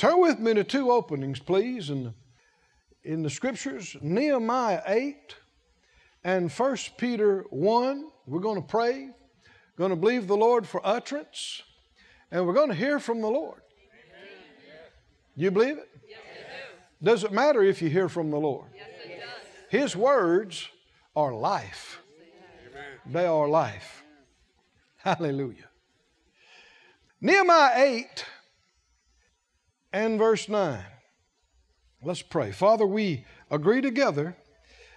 Turn with me to two openings, please, in in the scriptures Nehemiah 8 and 1 Peter 1. We're going to pray, going to believe the Lord for utterance, and we're going to hear from the Lord. You believe it? Does it matter if you hear from the Lord? His words are life. They are life. Hallelujah. Nehemiah 8 and verse 9. Let's pray. Father, we agree together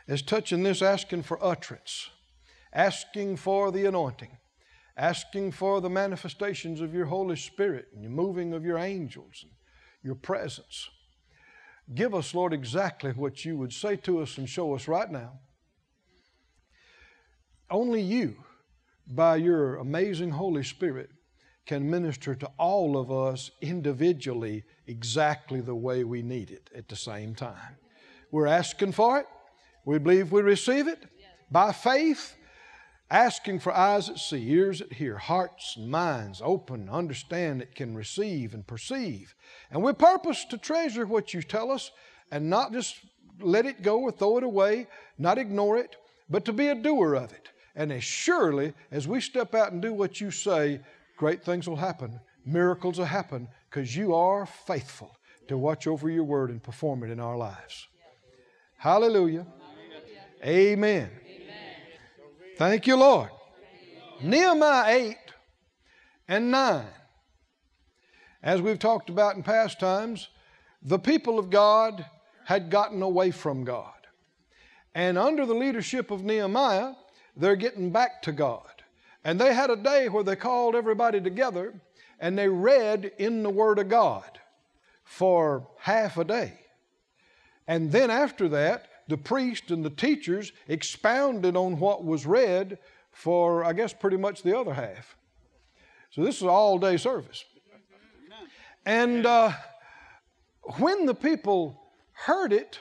as touching this, asking for utterance, asking for the anointing, asking for the manifestations of your Holy Spirit and the moving of your angels and your presence. Give us, Lord, exactly what you would say to us and show us right now. Only you, by your amazing Holy Spirit, can minister to all of us individually exactly the way we need it at the same time. We're asking for it. We believe we receive it by faith, asking for eyes that see, ears that hear, hearts and minds open, understand that can receive and perceive. And we purpose to treasure what you tell us and not just let it go or throw it away, not ignore it, but to be a doer of it. And as surely as we step out and do what you say, great things will happen. Miracles will happen because you are faithful to watch over your word and perform it in our lives. Hallelujah. Amen. Thank you, Lord. Nehemiah 8 and 9. As we've talked about in past times, the people of God had gotten away from God. And under the leadership of Nehemiah, they're getting back to God. And they had a day where they called everybody together and they read in the Word of God for half a day. And then after that, the priest and the teachers expounded on what was read for, I guess, pretty much the other half. So this is all day service. And uh, when the people heard it,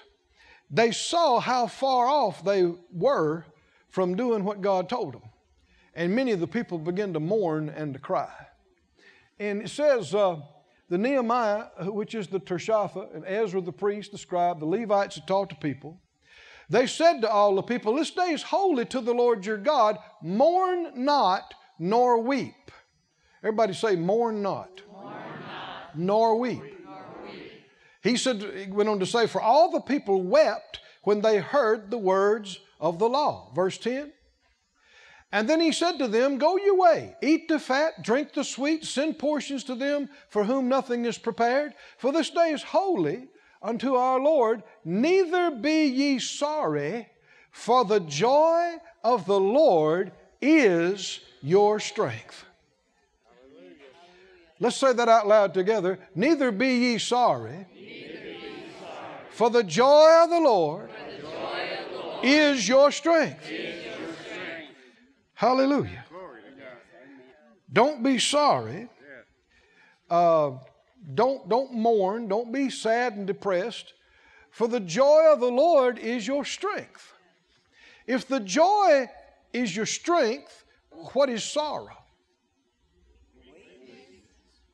they saw how far off they were from doing what God told them. And many of the people began to mourn and to cry. And it says, uh, the Nehemiah, which is the Tirshatha, and Ezra the priest, the scribe, the Levites that taught the people, they said to all the people, This day is holy to the Lord your God. Mourn not, nor weep. Everybody say, Mourn not, Mourn not. Nor weep. He said, he went on to say, For all the people wept when they heard the words of the law. Verse 10. And then he said to them, Go your way, eat the fat, drink the sweet, send portions to them for whom nothing is prepared. For this day is holy unto our Lord. Neither be ye sorry, for the joy of the Lord is your strength. Let's say that out loud together. Neither be ye sorry, for the joy of the Lord is your strength. Hallelujah. Don't be sorry. Uh, don't, don't mourn. Don't be sad and depressed. For the joy of the Lord is your strength. If the joy is your strength, what is sorrow?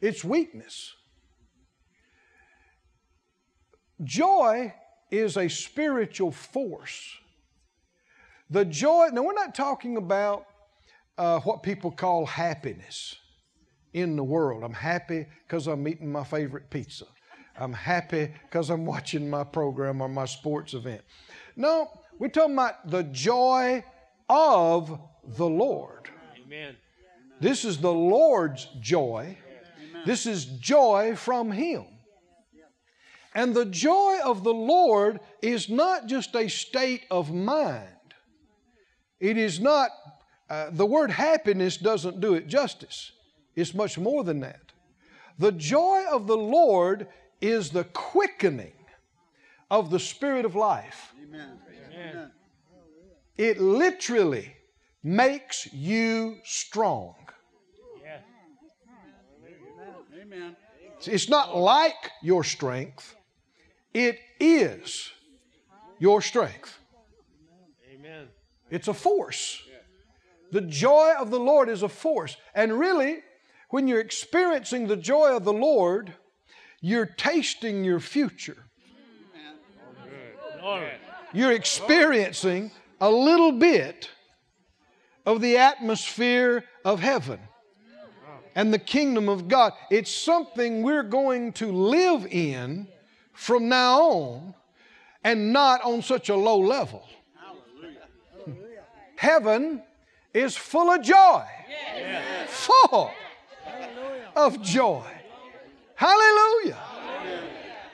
It's weakness. Joy is a spiritual force. The joy, now we're not talking about uh, what people call happiness in the world. I'm happy because I'm eating my favorite pizza. I'm happy because I'm watching my program or my sports event. No, we're talking about the joy of the Lord. Amen. This is the Lord's joy. Amen. This is joy from Him. And the joy of the Lord is not just a state of mind. It is not, uh, the word happiness doesn't do it justice. It's much more than that. The joy of the Lord is the quickening of the spirit of life. Amen. Amen. It literally makes you strong. Yeah. Amen. It's not like your strength, it is your strength. Amen. It's a force. The joy of the Lord is a force. And really, when you're experiencing the joy of the Lord, you're tasting your future. You're experiencing a little bit of the atmosphere of heaven and the kingdom of God. It's something we're going to live in from now on and not on such a low level. Heaven is full of joy. Full of joy. Hallelujah.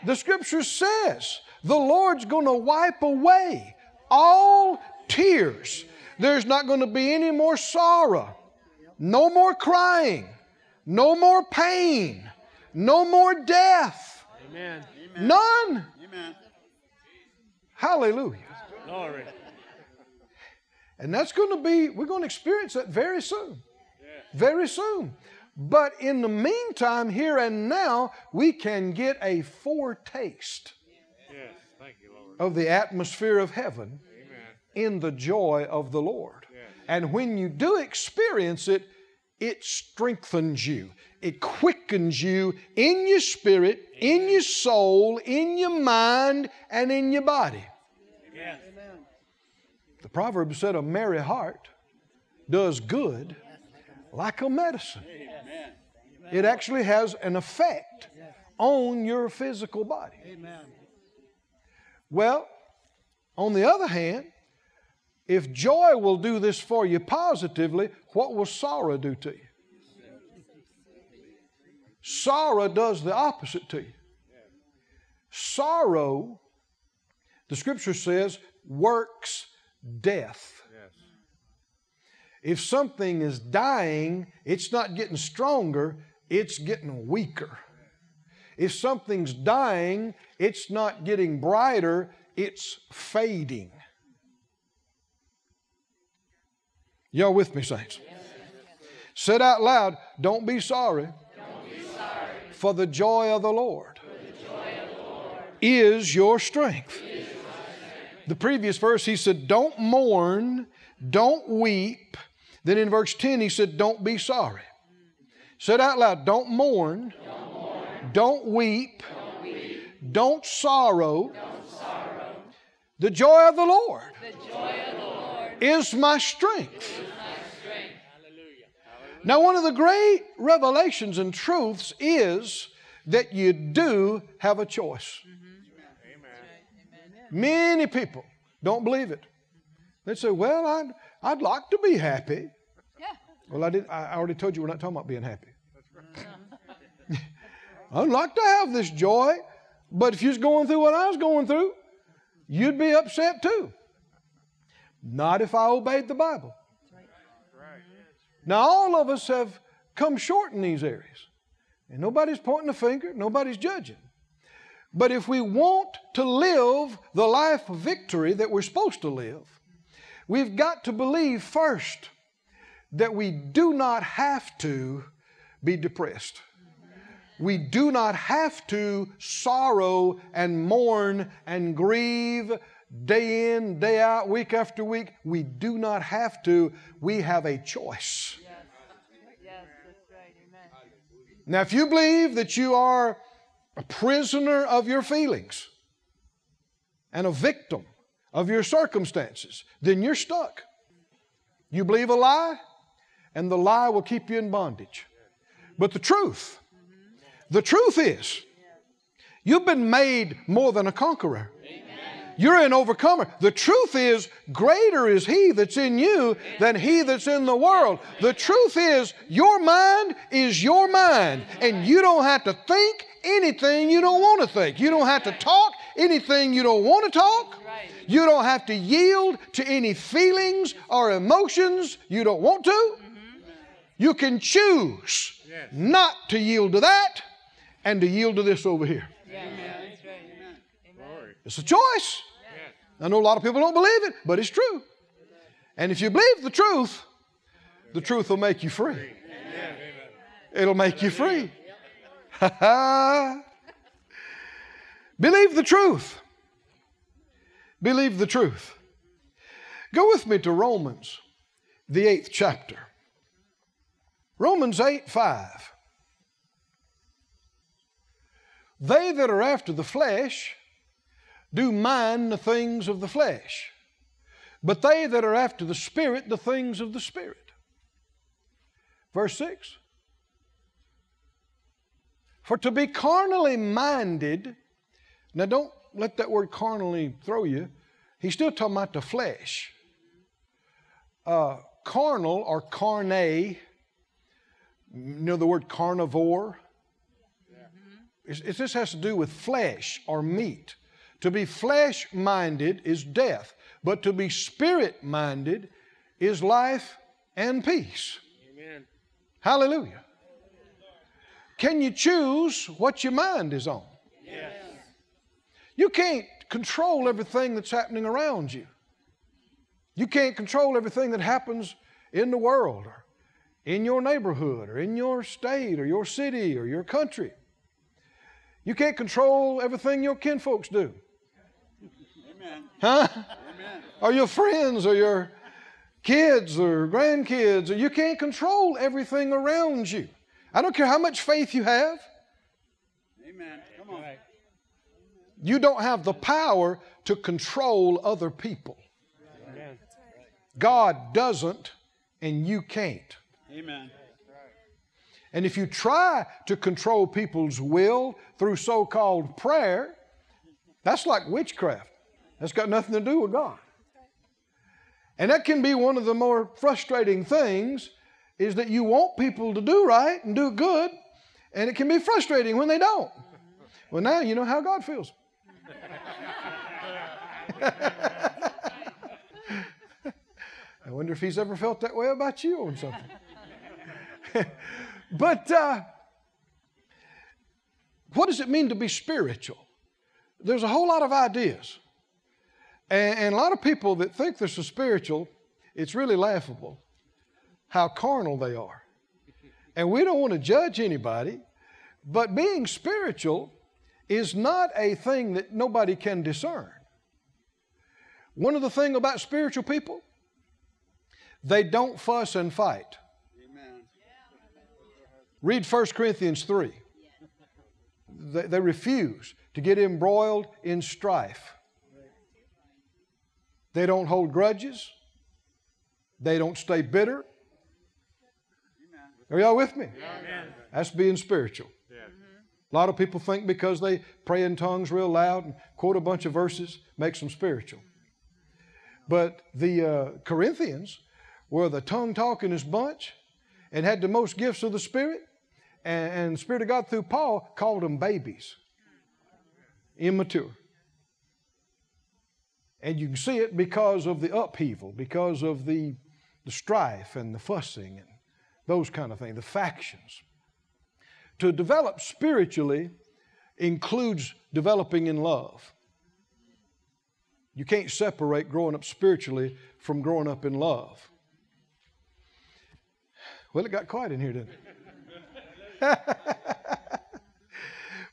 The scripture says the Lord's going to wipe away all tears. There's not going to be any more sorrow, no more crying, no more pain, no more death. Amen. None. Amen. Hallelujah. Glory. And that's going to be, we're going to experience that very soon. Very soon. But in the meantime, here and now, we can get a foretaste Yes. You, of the atmosphere of heaven Amen. in the joy of the Lord. And when you do experience it, it strengthens you. It quickens you in your spirit, in your soul, in your mind, and in your body. The proverb said, A merry heart does good like a medicine. It actually has an effect on your physical body. Well, on the other hand, if joy will do this for you positively, what will sorrow do to you? Sorrow does the opposite to you. Sorrow, the scripture says, works death. Yes. If something is dying, it's not getting stronger, it's getting weaker. If something's dying, it's not getting brighter, it's fading. Y'all with me, saints? Said out loud, don't be sorry. For the joy of the Lord, is your strength. The previous verse, he said, Don't mourn, don't weep. Then in verse 10, he said, Don't be sorry. Said out loud, Don't mourn, don't, weep, don't, sorrow. The joy of the Lord, is my strength. Now, one of the great revelations and truths is that you do have a choice. Many people don't believe it. They say, Well, I'd, I'd like to be happy. Well, I, did, I already told you we're not talking about being happy. I'd like to have this joy, but if you was going through what I was going through, you'd be upset too. Not if I obeyed the Bible. Now, all of us have come short in these areas. And nobody's pointing a finger, nobody's judging. But if we want to live the life of victory that we're supposed to live, we've got to believe first that we do not have to be depressed. We do not have to sorrow and mourn and grieve day in, day out, week after week. We do not have to. We have a choice. Yes, that's right. Amen. Now, if you believe that you are a prisoner of your feelings and a victim of your circumstances, then you're stuck. You believe a lie, and the lie will keep you in bondage. But the truth, the truth is, you've been made more than a conqueror. You're an overcomer. The truth is, greater is He that's in you than He that's in the world. The truth is, your mind is your mind, and you don't have to think anything you don't want to think. You don't have to talk anything you don't want to talk. You don't have to yield to any feelings or emotions you don't want to. You can choose not to yield to that and to yield to this over here. Yeah, that's right. Amen. It's a choice. I know a lot of people don't believe it, but it's true. And if you believe the truth, the truth will make you free. It'll make you free. believe the truth. Believe the truth. Go with me to Romans, the eighth chapter. Romans 8 5. They that are after the flesh do mind the things of the flesh, but they that are after the Spirit, the things of the Spirit. Verse 6 For to be carnally minded, now don't let that word carnally throw you. He's still talking about the flesh. Uh, carnal or carne, you know the word carnivore? It's, this has to do with flesh or meat. To be flesh minded is death, but to be spirit minded is life and peace. Amen. Hallelujah. Can you choose what your mind is on? Yes. You can't control everything that's happening around you. You can't control everything that happens in the world or in your neighborhood or in your state or your city or your country. You can't control everything your kinfolks do. Huh? Or your friends or your kids or grandkids. Or you can't control everything around you. I don't care how much faith you have. Amen. Come on. You don't have the power to control other people. Amen. God doesn't, and you can't. Amen. And if you try to control people's will through so called prayer, that's like witchcraft. That's got nothing to do with God. And that can be one of the more frustrating things is that you want people to do right and do good, and it can be frustrating when they don't. Well, now you know how God feels. I wonder if he's ever felt that way about you on something. but uh, what does it mean to be spiritual? There's a whole lot of ideas. And, and a lot of people that think they're so spiritual, it's really laughable how carnal they are. And we don't want to judge anybody, but being spiritual is not a thing that nobody can discern. One of the things about spiritual people, they don't fuss and fight. Amen. Read 1 Corinthians 3. They, they refuse to get embroiled in strife. They don't hold grudges. They don't stay bitter. Are y'all with me? Amen. That's being spiritual. A lot of people think because they pray in tongues real loud and quote a bunch of verses makes them spiritual. But the uh, Corinthians were the tongue talkingest bunch and had the most gifts of the Spirit. And, and the Spirit of God through Paul called them babies, immature. And you can see it because of the upheaval, because of the, the strife and the fussing and those kind of things, the factions. To develop spiritually includes developing in love. You can't separate growing up spiritually from growing up in love. Well, it got quiet in here, didn't it?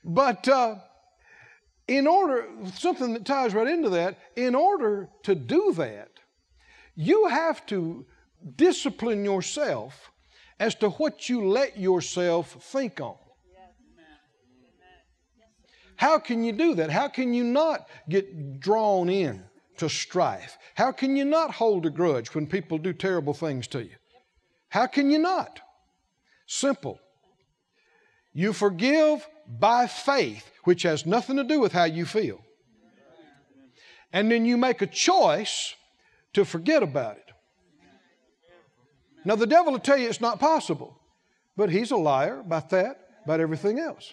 but uh, in order, something that ties right into that, in order to do that, you have to discipline yourself as to what you let yourself think on. How can you do that? How can you not get drawn in to strife? How can you not hold a grudge when people do terrible things to you? How can you not? Simple. You forgive by faith, which has nothing to do with how you feel. And then you make a choice to forget about it. Now, the devil will tell you it's not possible, but he's a liar about that, about everything else.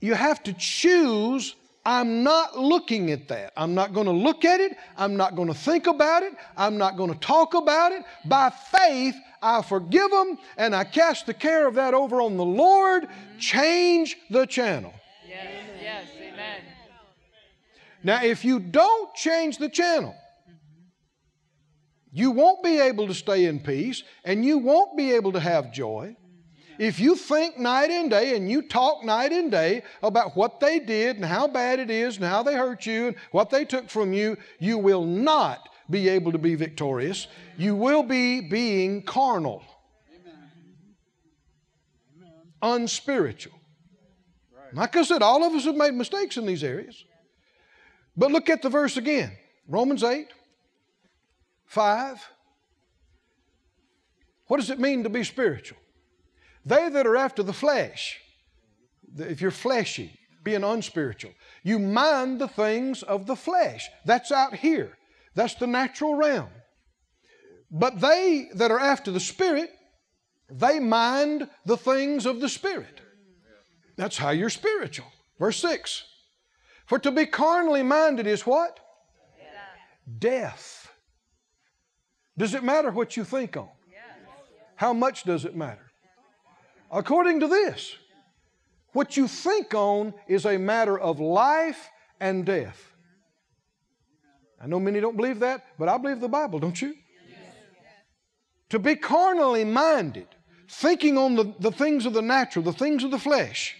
You have to choose I'm not looking at that. I'm not going to look at it. I'm not going to think about it. I'm not going to talk about it. By faith, I forgive them and I cast the care of that over on the Lord. Change the channel. Yes, yes, amen. Now, if you don't change the channel, you won't be able to stay in peace and you won't be able to have joy. If you think night and day and you talk night and day about what they did and how bad it is and how they hurt you and what they took from you, you will not be able to be victorious. You will be being carnal, unspiritual. Right. Like I said, all of us have made mistakes in these areas. But look at the verse again Romans 8, 5. What does it mean to be spiritual? They that are after the flesh, if you're fleshy, being unspiritual, you mind the things of the flesh. That's out here, that's the natural realm. But they that are after the Spirit, they mind the things of the Spirit. That's how you're spiritual. Verse 6 For to be carnally minded is what? Death. Does it matter what you think on? How much does it matter? According to this, what you think on is a matter of life and death. I know many don't believe that, but I believe the Bible, don't you? To be carnally minded, thinking on the, the things of the natural, the things of the flesh.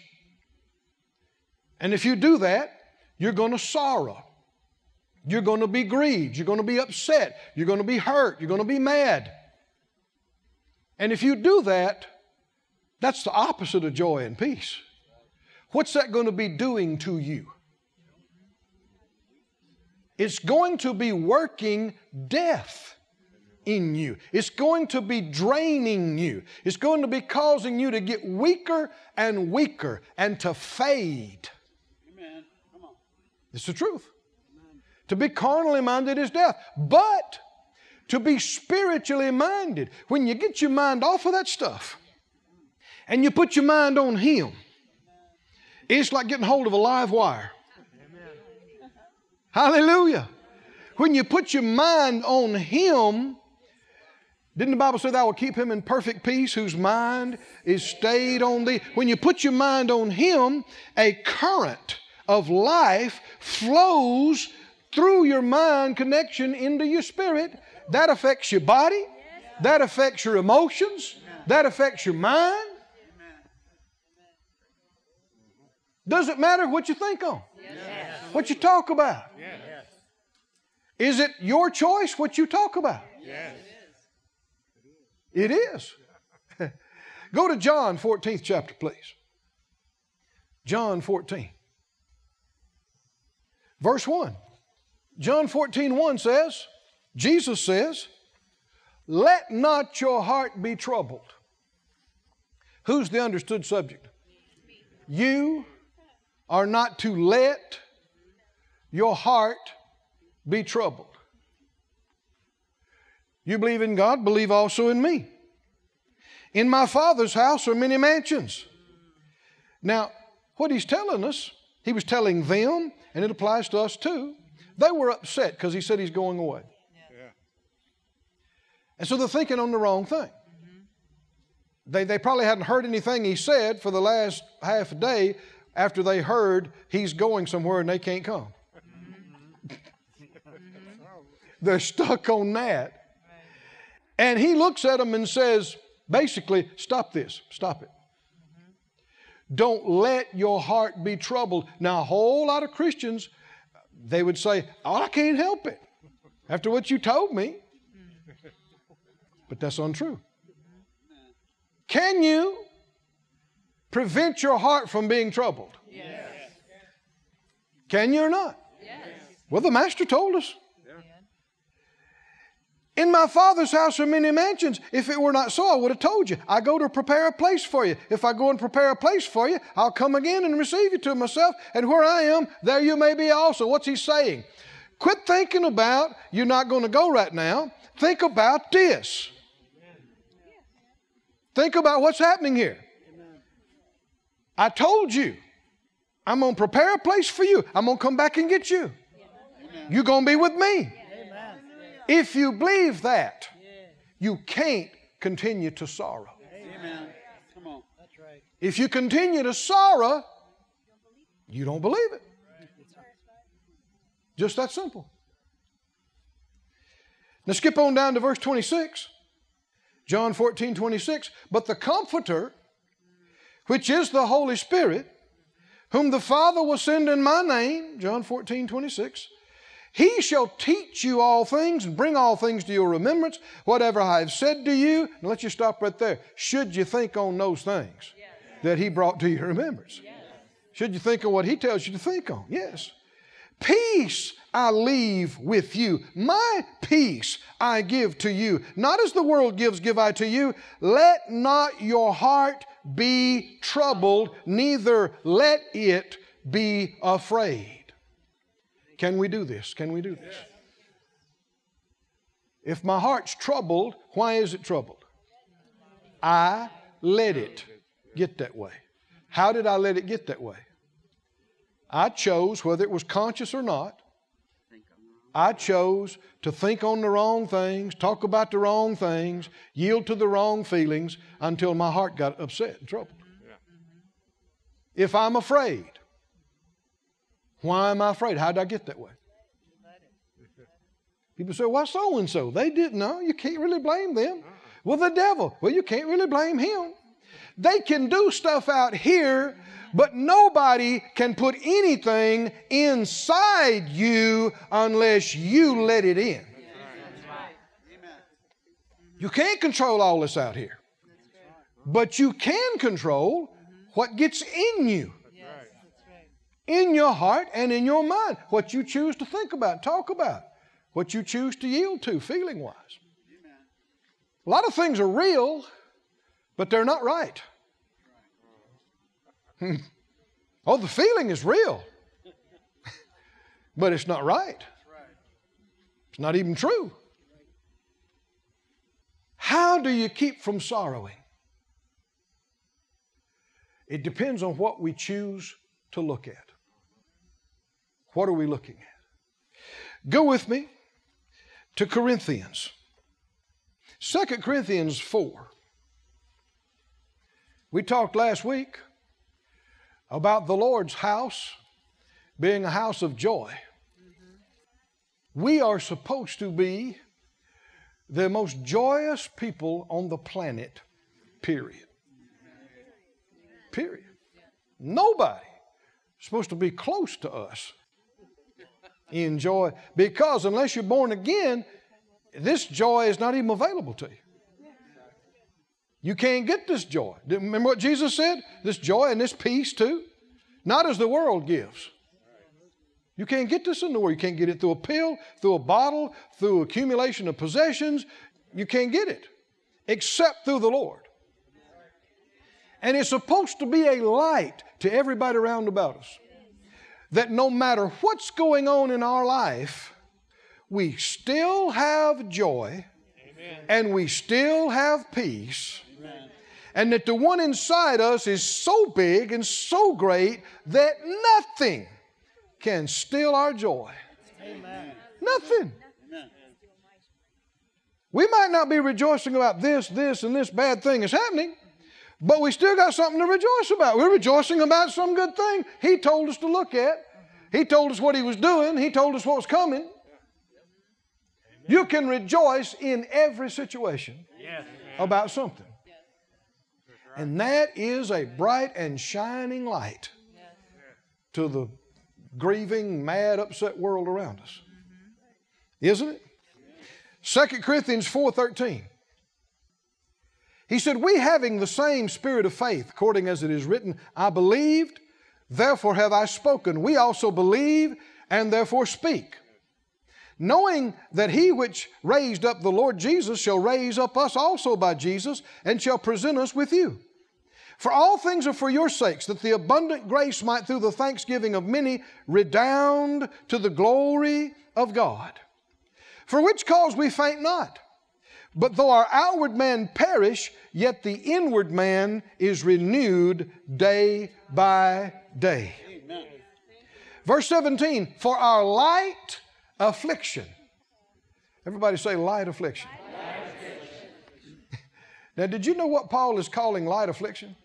And if you do that, you're going to sorrow. You're going to be grieved. You're going to be upset. You're going to be hurt. You're going to be mad. And if you do that, that's the opposite of joy and peace. What's that going to be doing to you? It's going to be working death in you. It's going to be draining you. It's going to be causing you to get weaker and weaker and to fade. Amen. Come on. It's the truth. To be carnally minded is death. But to be spiritually minded, when you get your mind off of that stuff and you put your mind on Him, it's like getting hold of a live wire. Hallelujah. When you put your mind on Him, didn't the Bible say thou will keep him in perfect peace whose mind is stayed on thee? When you put your mind on him, a current of life flows through your mind connection into your spirit. That affects your body, that affects your emotions, that affects your mind. Doesn't matter what you think on, what you talk about. Is it your choice what you talk about? Yes. It is. Go to John 14th chapter, please. John 14. Verse 1. John 14, 1 says, Jesus says, Let not your heart be troubled. Who's the understood subject? You are not to let your heart be troubled. You believe in God, believe also in me. In my Father's house are many mansions. Now, what he's telling us, he was telling them, and it applies to us too. They were upset because he said he's going away. Yeah. And so they're thinking on the wrong thing. Mm-hmm. They, they probably hadn't heard anything he said for the last half a day after they heard he's going somewhere and they can't come. they're stuck on that. And he looks at them and says, basically, stop this, stop it. Don't let your heart be troubled. Now, a whole lot of Christians, they would say, Oh, I can't help it after what you told me. But that's untrue. Can you prevent your heart from being troubled? Yes. Can you or not? Yes. Well, the Master told us. In my Father's house are many mansions. If it were not so, I would have told you. I go to prepare a place for you. If I go and prepare a place for you, I'll come again and receive you to myself. And where I am, there you may be also. What's he saying? Quit thinking about you're not going to go right now. Think about this. Think about what's happening here. I told you, I'm going to prepare a place for you. I'm going to come back and get you. You're going to be with me. If you believe that, you can't continue to sorrow. Amen. Come on. If you continue to sorrow, you don't believe it. Just that simple. Now skip on down to verse 26. John 14, 26. But the Comforter, which is the Holy Spirit, whom the Father will send in my name, John 14, 26, he shall teach you all things and bring all things to your remembrance, whatever I have said to you. And let you stop right there. Should you think on those things that he brought to your remembrance? Should you think on what He tells you to think on? Yes. Peace I leave with you. My peace I give to you. Not as the world gives, give I to you. Let not your heart be troubled, neither let it be afraid. Can we do this? Can we do this? If my heart's troubled, why is it troubled? I let it get that way. How did I let it get that way? I chose, whether it was conscious or not, I chose to think on the wrong things, talk about the wrong things, yield to the wrong feelings until my heart got upset and troubled. If I'm afraid, why am I afraid? How did I get that way? People say, why so and so? They didn't know. You can't really blame them. Uh-uh. Well, the devil. Well, you can't really blame him. They can do stuff out here, but nobody can put anything inside you unless you let it in. You can't control all this out here, but you can control what gets in you, in your heart and in your mind, what you choose to think about, talk about, what you choose to yield to, feeling wise. A lot of things are real, but they're not right. Hmm. oh, the feeling is real, but it's not right. It's not even true. How do you keep from sorrowing? It depends on what we choose to look at. What are we looking at? Go with me to Corinthians. 2 Corinthians 4. We talked last week about the Lord's house being a house of joy. We are supposed to be the most joyous people on the planet, period. Period. Nobody is supposed to be close to us in joy because unless you're born again, this joy is not even available to you. You can't get this joy. Remember what Jesus said? This joy and this peace too? Not as the world gives. You can't get this in the world. You can't get it through a pill, through a bottle, through accumulation of possessions. You can't get it except through the Lord. And it's supposed to be a light to everybody around about us. That no matter what's going on in our life, we still have joy Amen. and we still have peace. Amen. And that the one inside us is so big and so great that nothing can steal our joy. Amen. Nothing. We might not be rejoicing about this, this, and this bad thing is happening, but we still got something to rejoice about. We're rejoicing about some good thing He told us to look at. He told us what He was doing, He told us what was coming. You can rejoice in every situation about something. And that is a bright and shining light to the grieving, mad, upset world around us. Isn't it? 2 Corinthians 4:13. He said, "We having the same spirit of faith, according as it is written, I believed, therefore have I spoken. We also believe and therefore speak." Knowing that he which raised up the Lord Jesus shall raise up us also by Jesus and shall present us with you. For all things are for your sakes, that the abundant grace might through the thanksgiving of many redound to the glory of God. For which cause we faint not. But though our outward man perish, yet the inward man is renewed day by day. Amen. Verse 17, for our light affliction. Everybody say light affliction. Light affliction. now, did you know what Paul is calling light affliction?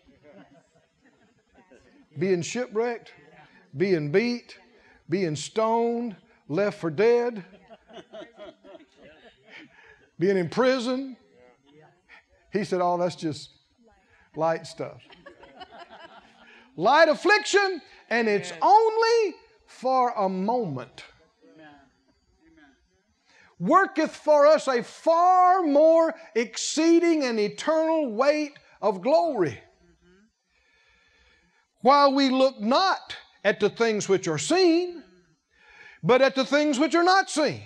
being shipwrecked, being beat, being stoned, left for dead, being in prison. He said, Oh, that's just light stuff. light affliction, and it's only for a moment. Worketh for us a far more exceeding and eternal weight of glory while we look not at the things which are seen, but at the things which are not seen.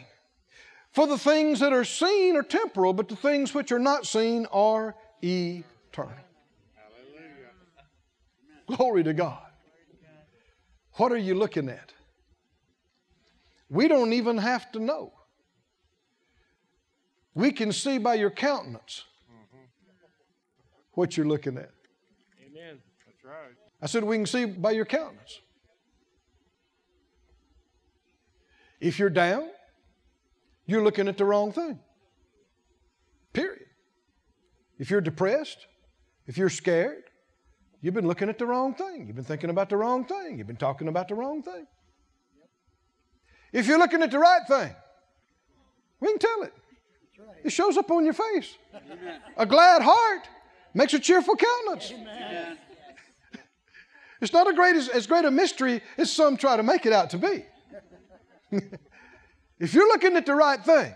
For the things that are seen are temporal, but the things which are not seen are eternal. Glory to God. What are you looking at? We don't even have to know. We can see by your countenance what you're looking at. Amen. That's right. I said, we can see by your countenance. If you're down, you're looking at the wrong thing. Period. If you're depressed, if you're scared, you've been looking at the wrong thing. You've been thinking about the wrong thing. You've been talking about the wrong thing. If you're looking at the right thing, we can tell it. It shows up on your face. A glad heart makes a cheerful countenance. It's not a great, as, as great a mystery as some try to make it out to be. if you're looking at the right thing,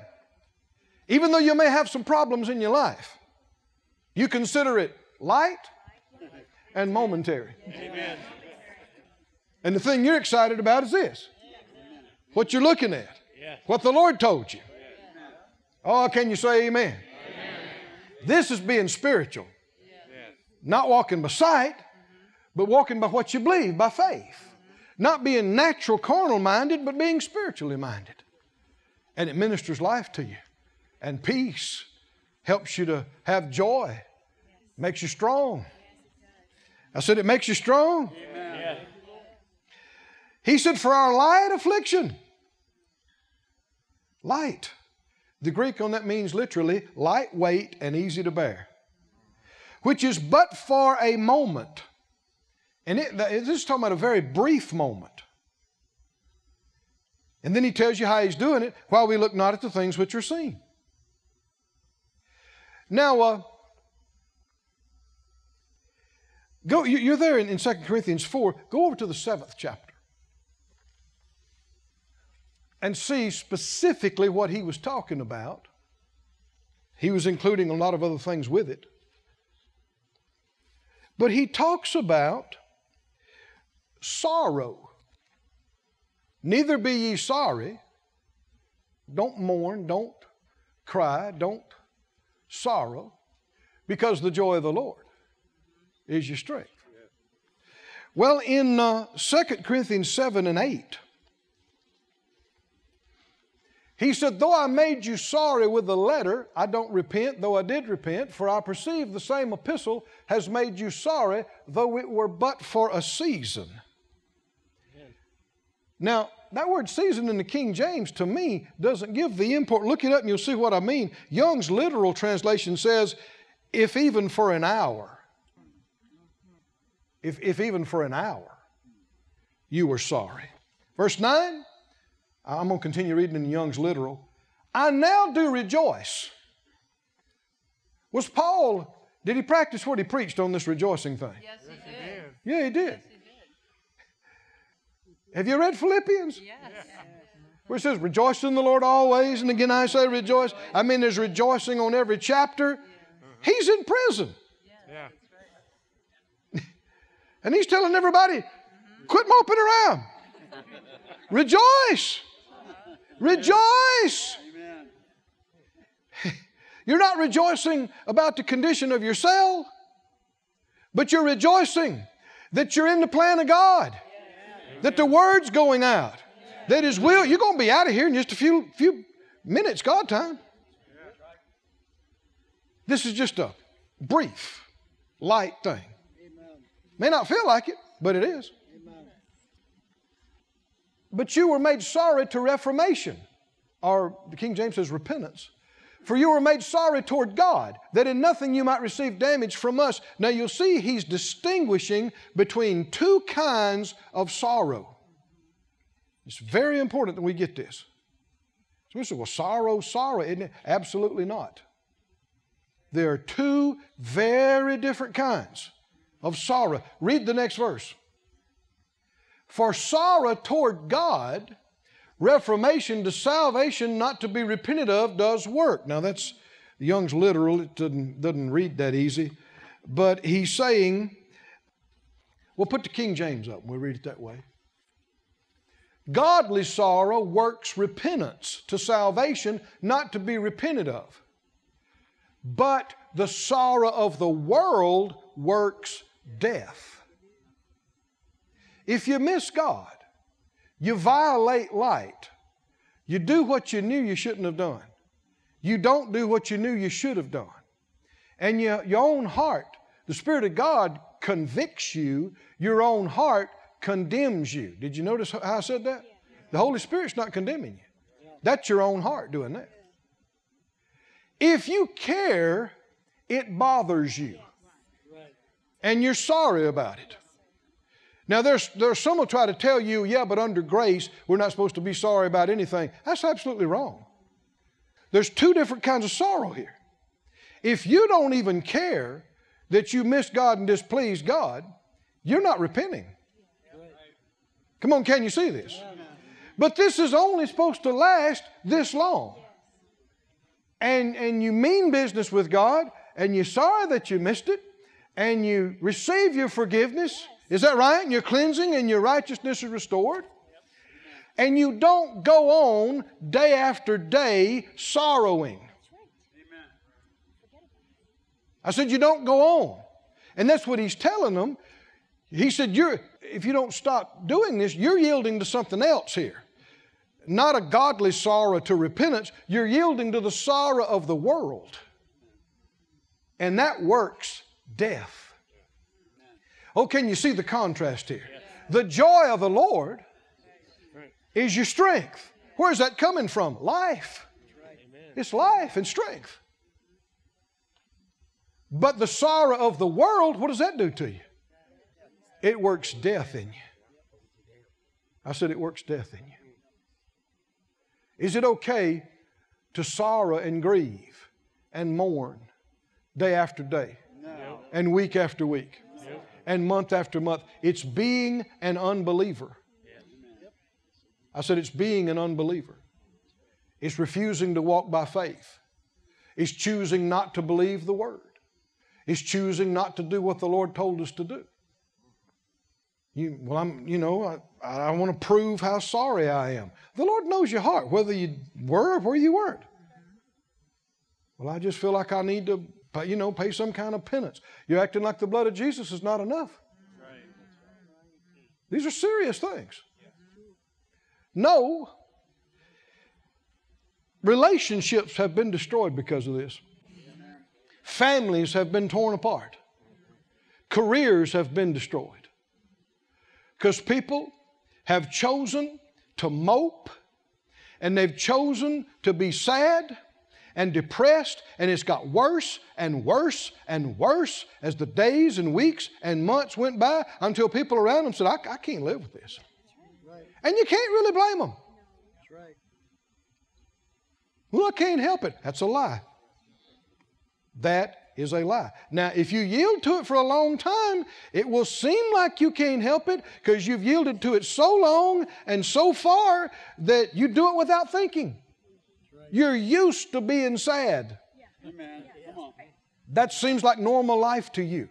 even though you may have some problems in your life, you consider it light and momentary. Amen. And the thing you're excited about is this what you're looking at, what the Lord told you. Oh, can you say amen? This is being spiritual, Yes. not walking by sight, but walking by what you believe, by faith. Not being natural, carnal minded, but being spiritually minded. And it ministers life to you. And peace helps you to have joy, makes you strong. I said, it makes you strong. Yes. He said, for our light affliction. Light. The Greek on that means literally lightweight and easy to bear, which is but for a moment. And it, this is talking about a very brief moment. And then he tells you how he's doing it while we look not at the things which are seen. Now, uh, go, you- you're there in, in 2 Corinthians 4. Go over to the seventh chapter and see specifically what he was talking about. He was including a lot of other things with it. But he talks about sorrow. Neither be ye sorry. Don't mourn, don't cry, don't sorrow, because the joy of the Lord is your strength. Well, in uh, 2 Corinthians 7 and 8, he said, Though I made you sorry with the letter, I don't repent, though I did repent, for I perceive the same epistle has made you sorry, though it were but for a season. Now, that word season in the King James to me doesn't give the import. Look it up and you'll see what I mean. Young's literal translation says, if even for an hour. If, if even for an hour you were sorry. Verse 9, I'm going to continue reading in Young's literal. I now do rejoice. Was Paul, did he practice what he preached on this rejoicing thing? Yes, he did. Yeah, he did. Yes, he did. Have you read Philippians? Yes. Where it says, Rejoice in the Lord always, and again I say rejoice. I mean, there's rejoicing on every chapter. He's in prison, Yeah. and he's telling everybody, Quit moping around. Rejoice. Rejoice. Amen. You're not rejoicing about the condition of your cell, but you're rejoicing that you're in the plan of God, that the word's going out, that His will. You're going to be out of here in just a few few minutes, God time. This is just a brief, light thing. May not feel like it, but it is. But you were made sorry to reformation, or the King James says repentance. For you were made sorry toward God, that in nothing you might receive damage from us. Now you'll see he's distinguishing between two kinds of sorrow. It's very important that we get this. So we say, well, sorrow, sorrow, isn't it? Absolutely not. There are two very different kinds of sorrow. Read the next verse. For sorrow toward God, reformation to salvation not to be repented of does work. Now that's Young's literal, it doesn't, doesn't read that easy. But he's saying, We'll put the King James up and we'll read it that way. Godly sorrow works repentance to salvation, not to be repented of. But the sorrow of the world works death. If you miss God, you violate light, you do what you knew you shouldn't have done, you don't do what you knew you should have done, and you, your own heart, the Spirit of God convicts you, your own heart condemns you. Did you notice how I said that? The Holy Spirit's not condemning you. That's your own heart doing that. If you care, it bothers you. And you're sorry about it. Now, there's, there's some will try to tell you, yeah, but under grace, we're not supposed to be sorry about anything. That's absolutely wrong. There's two different kinds of sorrow here. If you don't even care that you missed God and displeased God, you're not repenting. Come on, can you see this? But this is only supposed to last this long. And, and you mean business with God, and you're sorry that you missed it, and you receive your forgiveness. Is that right? And your cleansing and your righteousness is restored. And you don't go on day after day sorrowing. I said, you don't go on. And that's what he's telling them. He said, you're, if you don't stop doing this, you're yielding to something else here. Not a godly sorrow to repentance, you're yielding to the sorrow of the world. And that works death. Oh, can you see the contrast here? The joy of the Lord is your strength. Where's that coming from? Life. It's life and strength. But the sorrow of the world, what does that do to you? It works death in you. I said it works death in you. Is it okay to sorrow and grieve and mourn day after day No. and week after week and month after month? It's being an unbeliever. I said it's being an unbeliever. It's refusing to walk by faith. It's choosing not to believe the word. It's choosing not to do what the Lord told us to do. You, well, I'm, you know, I, I want to prove how sorry I am. The Lord knows your heart, whether you were or where you weren't. Well, I just feel like I need to, you know, pay some kind of penance. You're acting like the blood of Jesus is not enough. These are serious things. No, relationships have been destroyed because of this. Families have been torn apart. Careers have been destroyed. Because people have chosen to mope and they've chosen to be sad and depressed, and it's got worse and worse and worse as the days and weeks and months went by until people around them said, I, I can't live with this. And you can't really blame them. Well, I can't help it. That's a lie. That is a lie. Now, if you yield to it for a long time, it will seem like you can't help it because you've yielded to it so long and so far that you do it without thinking. You're used to being sad. That seems like normal life to you.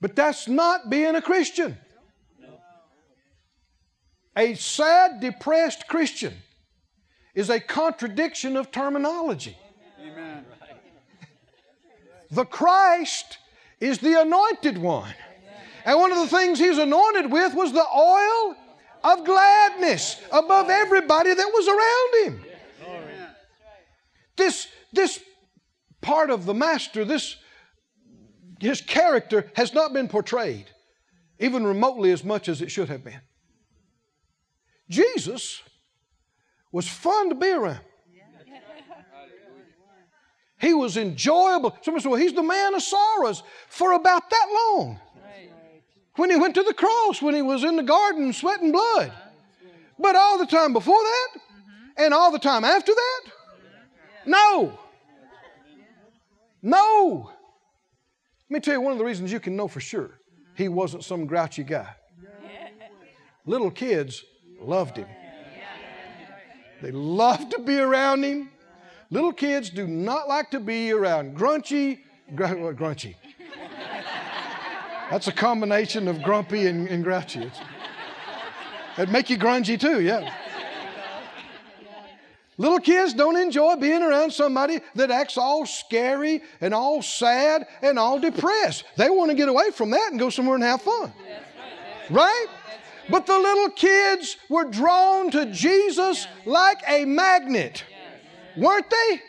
But that's not being a Christian. A sad, depressed Christian is a contradiction of terminology. Amen. The Christ is the anointed one. And one of the things he's anointed with was the oil of gladness above everybody that was around him. This, this part of the master, this his character has not been portrayed even remotely as much as it should have been. Jesus was fun to be around. He was enjoyable. Somebody said, Well, he's the man of sorrows for about that long. When he went to the cross, when he was in the garden sweating blood. But all the time before that, and all the time after that, no. No. Let me tell you one of the reasons you can know for sure he wasn't some grouchy guy. Little kids loved him. They loved to be around him. Little kids do not like to be around grunchy, gr- grunchy. That's a combination of grumpy and, and grouchy. It's, it'd make you grungy too, yeah. Little kids don't enjoy being around somebody that acts all scary and all sad and all depressed. They want to get away from that and go somewhere and have fun. Right? But the little kids were drawn to Jesus like a magnet. Weren't they?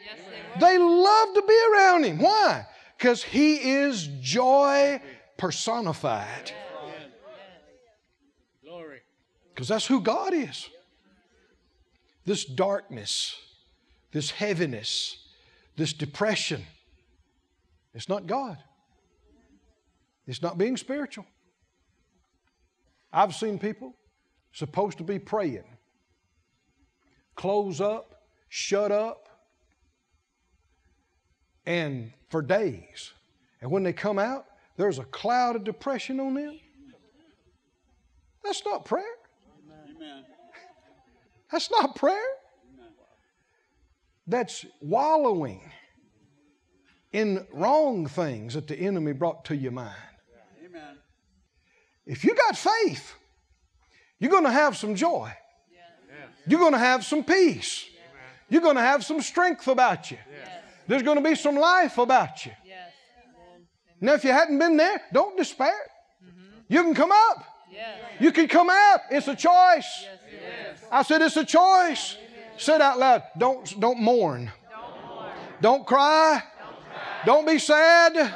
They loved to be around him. Why? Because he is joy personified. Glory. Because that's who God is. This darkness, this heaviness, this depression, it's not God. It's not being spiritual. I've seen people supposed to be praying, close up, shut up, and for days. And when they come out, there's a cloud of depression on them. That's not prayer. Amen. That's not prayer. That's wallowing in wrong things that the enemy brought to your mind. Amen. If you got faith, you're going to have some joy. You're going to have some peace. You're going to have some strength about you. There's going to be some life about you. Yes. Now, if you hadn't been there, don't despair. Mm-hmm. You can come up. Yes. You can come out. It's a choice. I said it's a choice. Say it out loud. Don't, don't mourn. Don't cry. Don't be sad.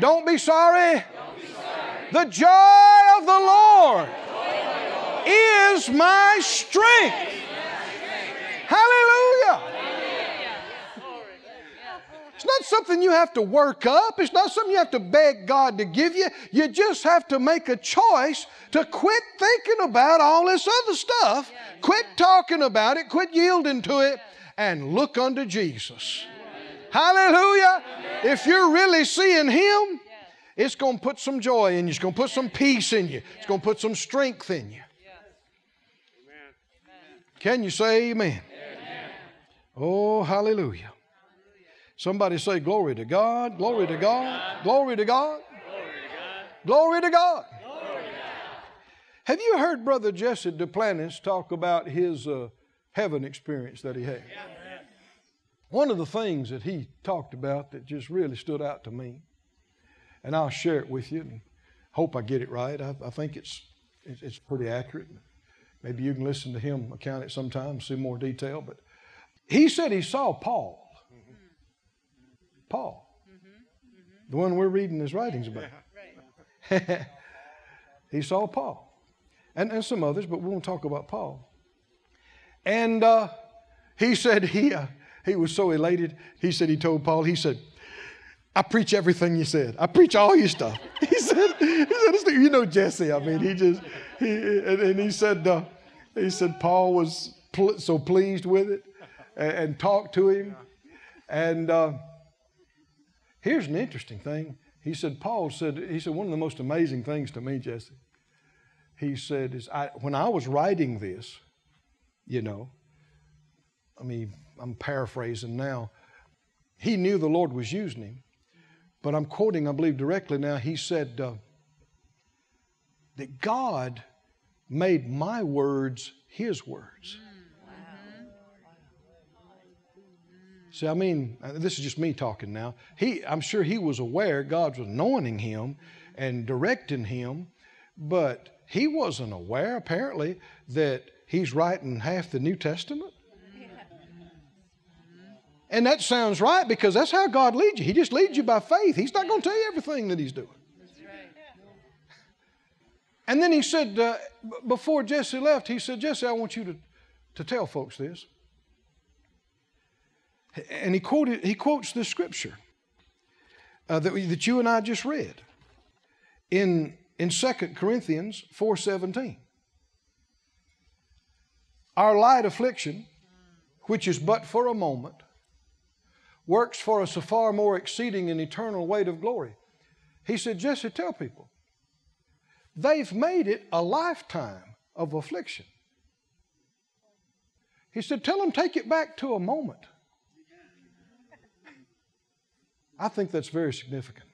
Don't be sorry. The joy of the Lord is my strength. Hallelujah. It's not something you have to work up. It's not something you have to beg God to give you. You just have to make a choice to quit thinking about all this other stuff, quit talking about it, quit yielding to it, and look unto Jesus. Hallelujah. If you're really seeing Him, it's going to put some joy in you. It's going to put some peace in you. It's going to put some strength in you. Can you say amen? Oh, hallelujah. Somebody say, Glory to God, glory to God, glory to God, glory to God. Have you heard Brother Jesse Duplantis talk about his uh, heaven experience that he had? One of the things that he talked about that just really stood out to me, and I'll share it with you and hope I get it right. I, I think it's, it's pretty accurate. Maybe you can listen to him account it sometime, see more detail. But he said he saw Paul. Paul. The one we're reading his writings about. he saw Paul. And, and some others, but we won't talk about Paul. And uh, he said he, uh, he was so elated. He said he told Paul, he said, I preach everything you said. I preach all your stuff. He said, he said you know Jesse. I mean, he just, he, and, and he said, uh, he said Paul was pl- so pleased with it and, and talked to him. And uh, here's an interesting thing. He said, Paul said, he said, one of the most amazing things to me, Jesse, he said, is I, when I was writing this, you know, I mean, I'm paraphrasing now, he knew the Lord was using him. But I'm quoting, I believe, directly now. He said uh, that God made my words his words. See, I mean, uh, this is just me talking now. He, I'm sure he was aware God was anointing him and directing him, but he wasn't aware, apparently, that he's writing half the New Testament. And that sounds right because that's how God leads you. He just leads you by faith. He's not going to tell you everything that He's doing. And then he said, uh, before Jesse left, he said, Jesse, I want you to, to tell folks this. And he, quoted, he quotes this scripture uh, that, we, that you and I just read in, in 2 Corinthians 4.17. Our light affliction, which is but for a moment, works for us a far more exceeding and eternal weight of glory. He said, Jesse, tell people, they've made it a lifetime of affliction. He said, tell them take it back to a moment. I think that's very significant.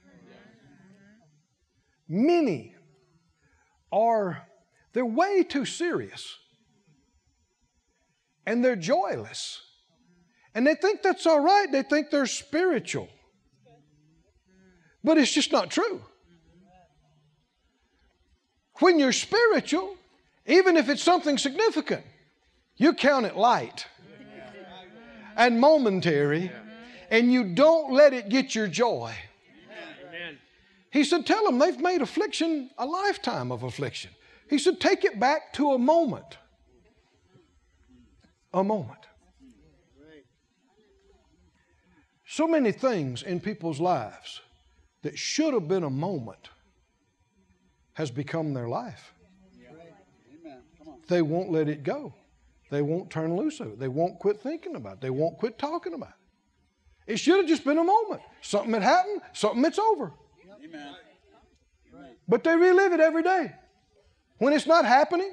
many are, they're way too serious. And they're joyless. And they think that's all right. They think they're spiritual. But it's just not true. When you're spiritual, even if it's something significant, you count it light and momentary, and you don't let it get your joy. Amen. He said, Tell them they've made affliction a lifetime of affliction. He said, Take it back to a moment. A moment. So many things in people's lives that should have been a moment has become their life. Amen. Come on. They won't let it go. They won't turn loose of it. They won't quit thinking about it. They won't quit talking about it. It should have just been a moment. Something had happened, something that's over. Amen. But they relive it every day. When it's not happening,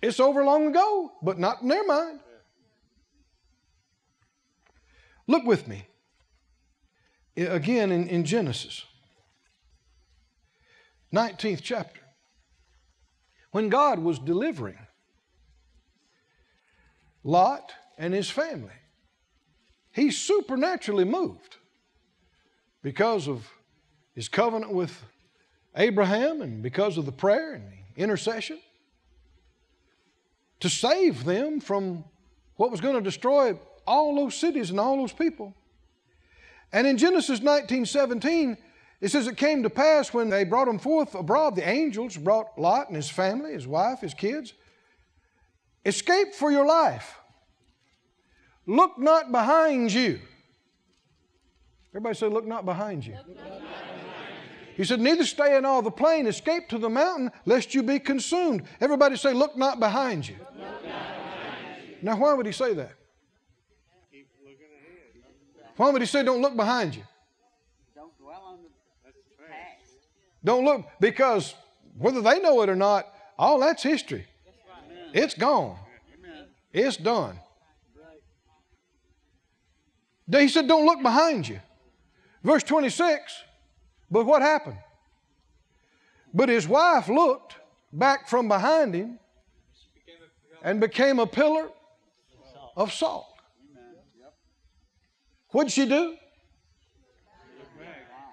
it's over long ago, but not in their mind. Look with me again in, in Genesis, 19th chapter. When God was delivering Lot and his family, he supernaturally moved because of his covenant with Abraham and because of the prayer and the intercession to save them from what was going to destroy all those cities and all those people. And in Genesis 19 17, it says, It came to pass when they brought him forth abroad, the angels brought Lot and his family, his wife, his kids. Escape for your life. Look not behind you. Everybody say, Look not behind you. He said, Neither stay in all the plain, escape to the mountain, lest you be consumed. Everybody say, Look not behind you. Now, why would he say that? Keep looking ahead. Why would he say, Don't look behind you? Don't dwell on the past. Don't look, because whether they know it or not, all that's history. It's gone. Amen. It's done. He said, Don't look behind you. Verse 26, but what happened? But his wife looked back from behind him and became a pillar of salt. What'd she do?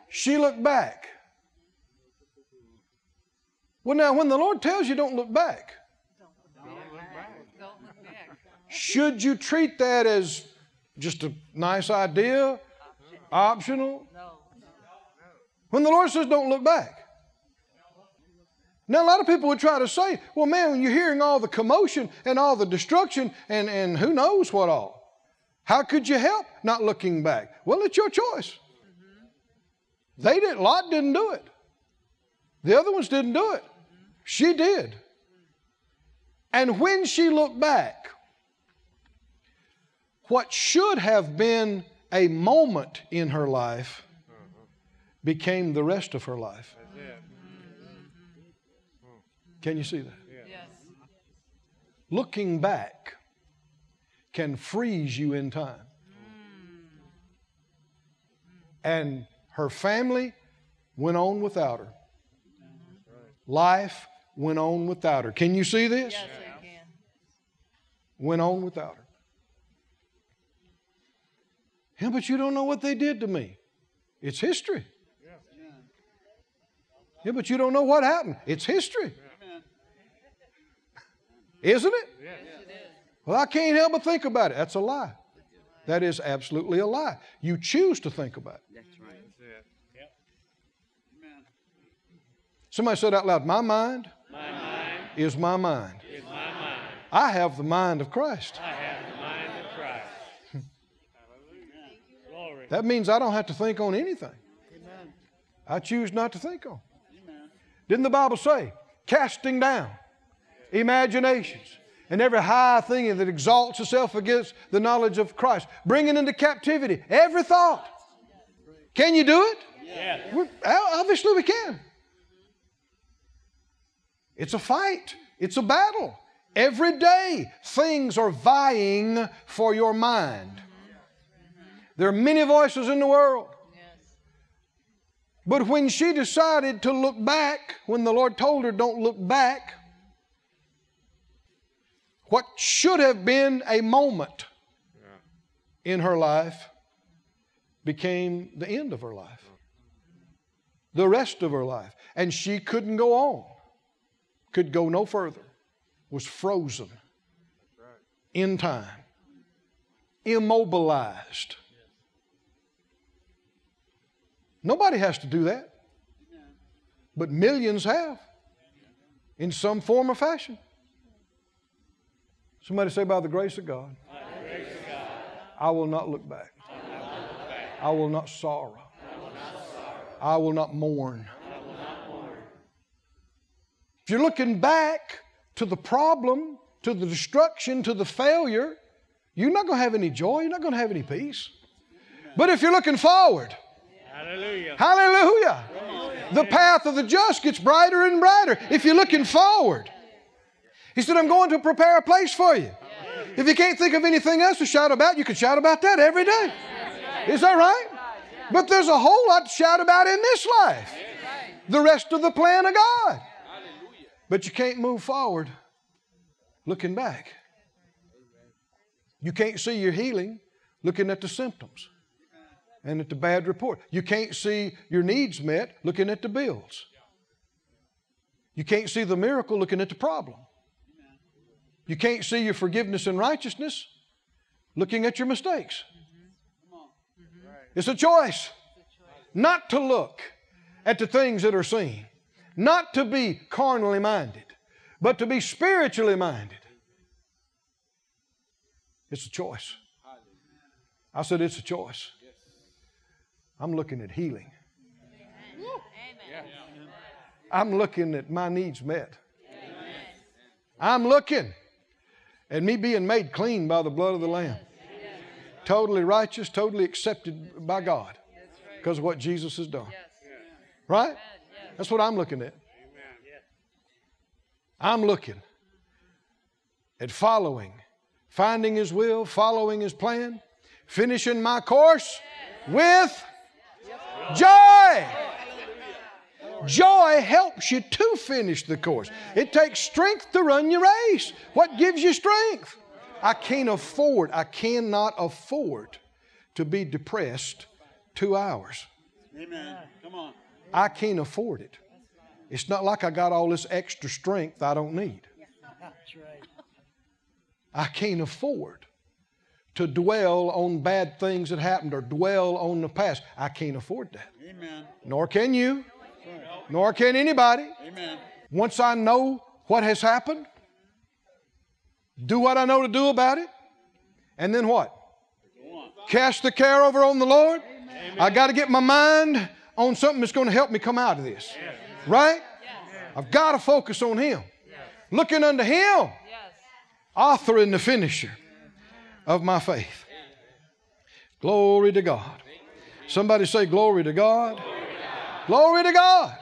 She looked back. Well, now, when the Lord tells you don't look back, Don't look back. should you treat that as just a nice idea, optional? When the Lord says don't look back. Now, a lot of people would try to say, well, man, when you're hearing all the commotion and all the destruction and, and who knows what all, how could you help not looking back? Well, it's your choice. They didn't, Lot didn't do it. The other ones didn't do it. She did. And when she looked back, what should have been a moment in her life became the rest of her life. Can you see that? Yes. Looking back can freeze you in time. And her family went on without her. Life went on without her. Can you see this? Yes, can. Went on without her. Yeah, but you don't know what they did to me. It's history. Yeah, but you don't know what happened. It's history. Isn't it? Well, I can't help but think about it. That's a lie. That is absolutely a lie. You choose to think about it. That's right. That's it. Yep. Amen. Somebody said out loud, My mind My mind is my mind. is my mind. I have the mind of Christ. I have the mind of Christ. Hallelujah. Glory. That means I don't have to think on anything. Amen. I choose not to think on. Amen. Didn't the Bible say, casting down imaginations and every high thing that exalts itself against the knowledge of Christ, bringing into captivity every thought? Can you do it? Yes. Obviously, we can. It's a fight, it's a battle. Every day, things are vying for your mind. There are many voices in the world. Yes. But when she decided to look back, when the Lord told her, don't look back, what should have been a moment in her life became the end of her life, the rest of her life. And she couldn't go on, could go no further, was frozen in time, immobilized. Nobody has to do that, but millions have in some form or fashion. Somebody say, by the grace of God, I will not look back. I will not sorrow. I will not mourn. If you're looking back to the problem, to the destruction, to the failure, you're not going to have any joy. You're not going to have any peace. But if you're looking forward, Hallelujah. hallelujah, the path of the just gets brighter and brighter if you're looking forward. He said, I'm going to prepare a place for you. If you can't think of anything else to shout about, you can shout about that every day. Is that right? But there's a whole lot to shout about in this life. The rest of the plan of God. But you can't move forward looking back. You can't see your healing looking at the symptoms and at the bad report. You can't see your needs met looking at the bills. You can't see the miracle looking at the problem. You can't see your forgiveness and righteousness looking at your mistakes. It's a choice not to look at the things that are seen, not to be carnally minded, but to be spiritually minded. It's a choice. I said it's a choice. I'm looking at healing. I'm looking at my needs met. I'm looking at me being made clean by the blood of the Lamb. Totally righteous, totally accepted by God because of what Jesus has done. Right? That's what I'm looking at. I'm looking at following, finding His will, following His plan, finishing my course with joy. Joy helps you to finish the course. It takes strength to run your race. What gives you strength? I can't afford, I cannot afford to be depressed two hours. Amen. Come on. I can't afford it. It's not like I got all this extra strength I don't need. I can't afford to dwell on bad things that happened or dwell on the past. I can't afford that. Amen. Nor can you, nor can anybody. Amen. Once I know what has happened, do what I know to do about it, and then what? Cast the care over on the Lord. I got to get my mind on something that's going to help me come out of this. Right? I've got to focus on Him. Looking unto Him, Yes. author and the finisher of my faith. Glory to God. Somebody say, Glory to God. Glory to God.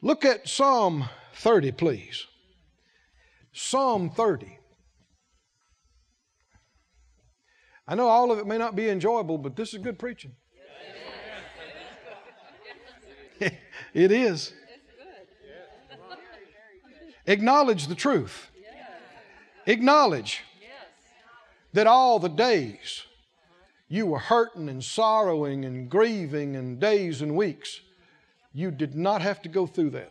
Look at Psalm 30, please. Psalm 30. I know all of it may not be enjoyable, but this is good preaching. it is. Acknowledge the truth. Acknowledge that all the days you were hurting and sorrowing and grieving and days and weeks, you did not have to go through that.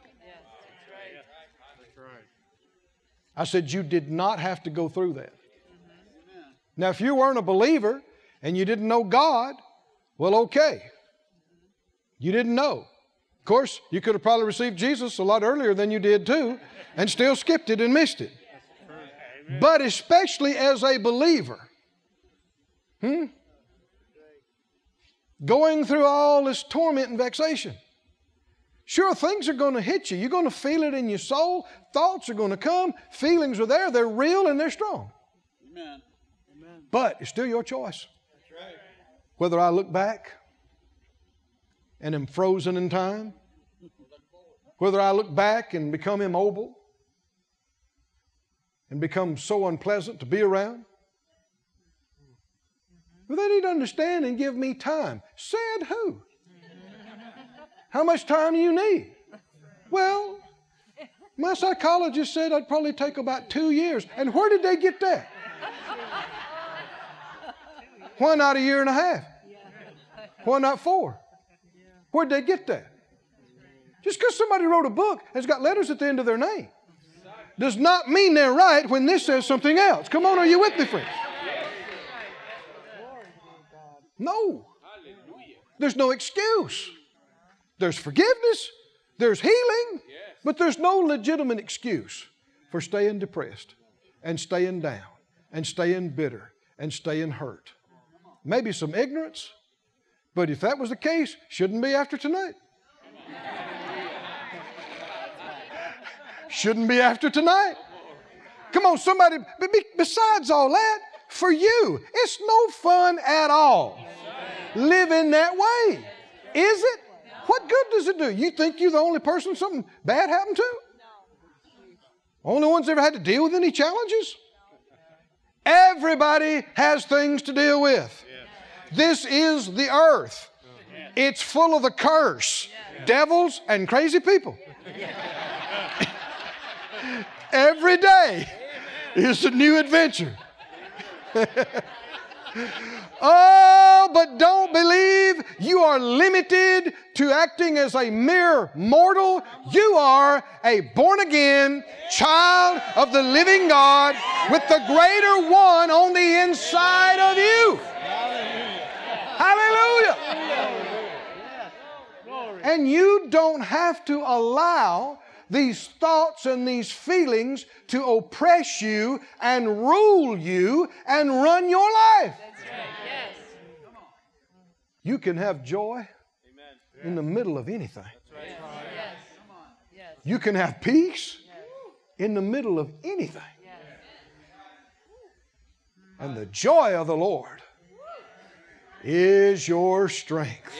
I said, You did not have to go through that. Now, if you weren't a believer and you didn't know God, well, okay. You didn't know. Of course, you could have probably received Jesus a lot earlier than you did too, and still skipped it and missed it. But especially as a believer, hmm? Going through all this torment and vexation. Sure, things are going to hit you. You're going to feel it in your soul. Thoughts are going to come. Feelings are there. They're real and they're strong. Amen. But it's still your choice. Whether I look back and am frozen in time, whether I look back and become immobile and become so unpleasant to be around, Well, they need to understand and give me time. Said who? How much time do you need? Well, my psychologist said I'd probably take about two years. And where did they get that? Why not a year and a half? Why not four? Where'd they get that? Just because somebody wrote a book has got letters at the end of their name does not mean they're right when this says something else. Come on, are you with me, friends? No. There's no excuse. There's forgiveness, there's healing, but there's no legitimate excuse for staying depressed and staying down and staying bitter and staying hurt. Maybe some ignorance, but if that was the case, shouldn't be after tonight. Shouldn't be after tonight. Come on, somebody, besides all that, for you, it's no fun at all living that way. Is it? What good does it do? You think you're the only person something bad happened to? Only ones ever had to deal with any challenges? Everybody has things to deal with. This is the earth. It's full of the curse, devils, and crazy people. Every day is a new adventure. oh, but don't believe you are limited to acting as a mere mortal. You are a born again child of the living God with the greater one on the inside of you. Hallelujah. And you don't have to allow these thoughts and these feelings to oppress you and rule you and run your life. Yes. You can have joy in the middle of anything. Yes. Yes. You can have peace in the middle of anything. And the joy of the Lord is your strength.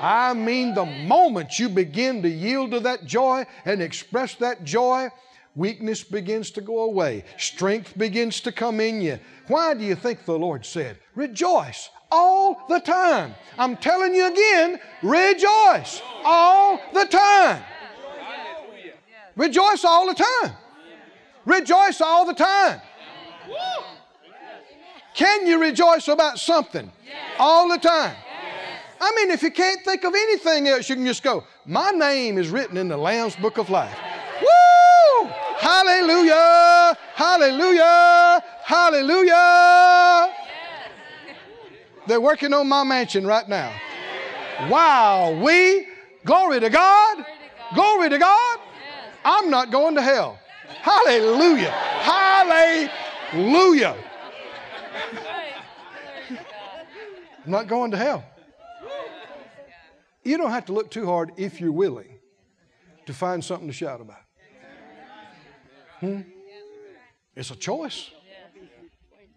I mean, the moment you begin to yield to that joy and express that joy, weakness begins to go away. Strength begins to come in you. Why do you think the Lord said, Rejoice all the time? I'm telling you again, rejoice all the time. Rejoice all the time. Rejoice all the time. Can you rejoice about something all the time? I mean, if you can't think of anything else, you can just go, My name is written in the Lamb's Book of Life. Woo! Hallelujah! Hallelujah! Hallelujah! They're working on my mansion right now. Wow, we, glory to God, glory to God. I'm not going to hell. Hallelujah! Hallelujah! I'm not going to hell. You don't have to look too hard if you're willing to find something to shout about. Hmm? It's a choice.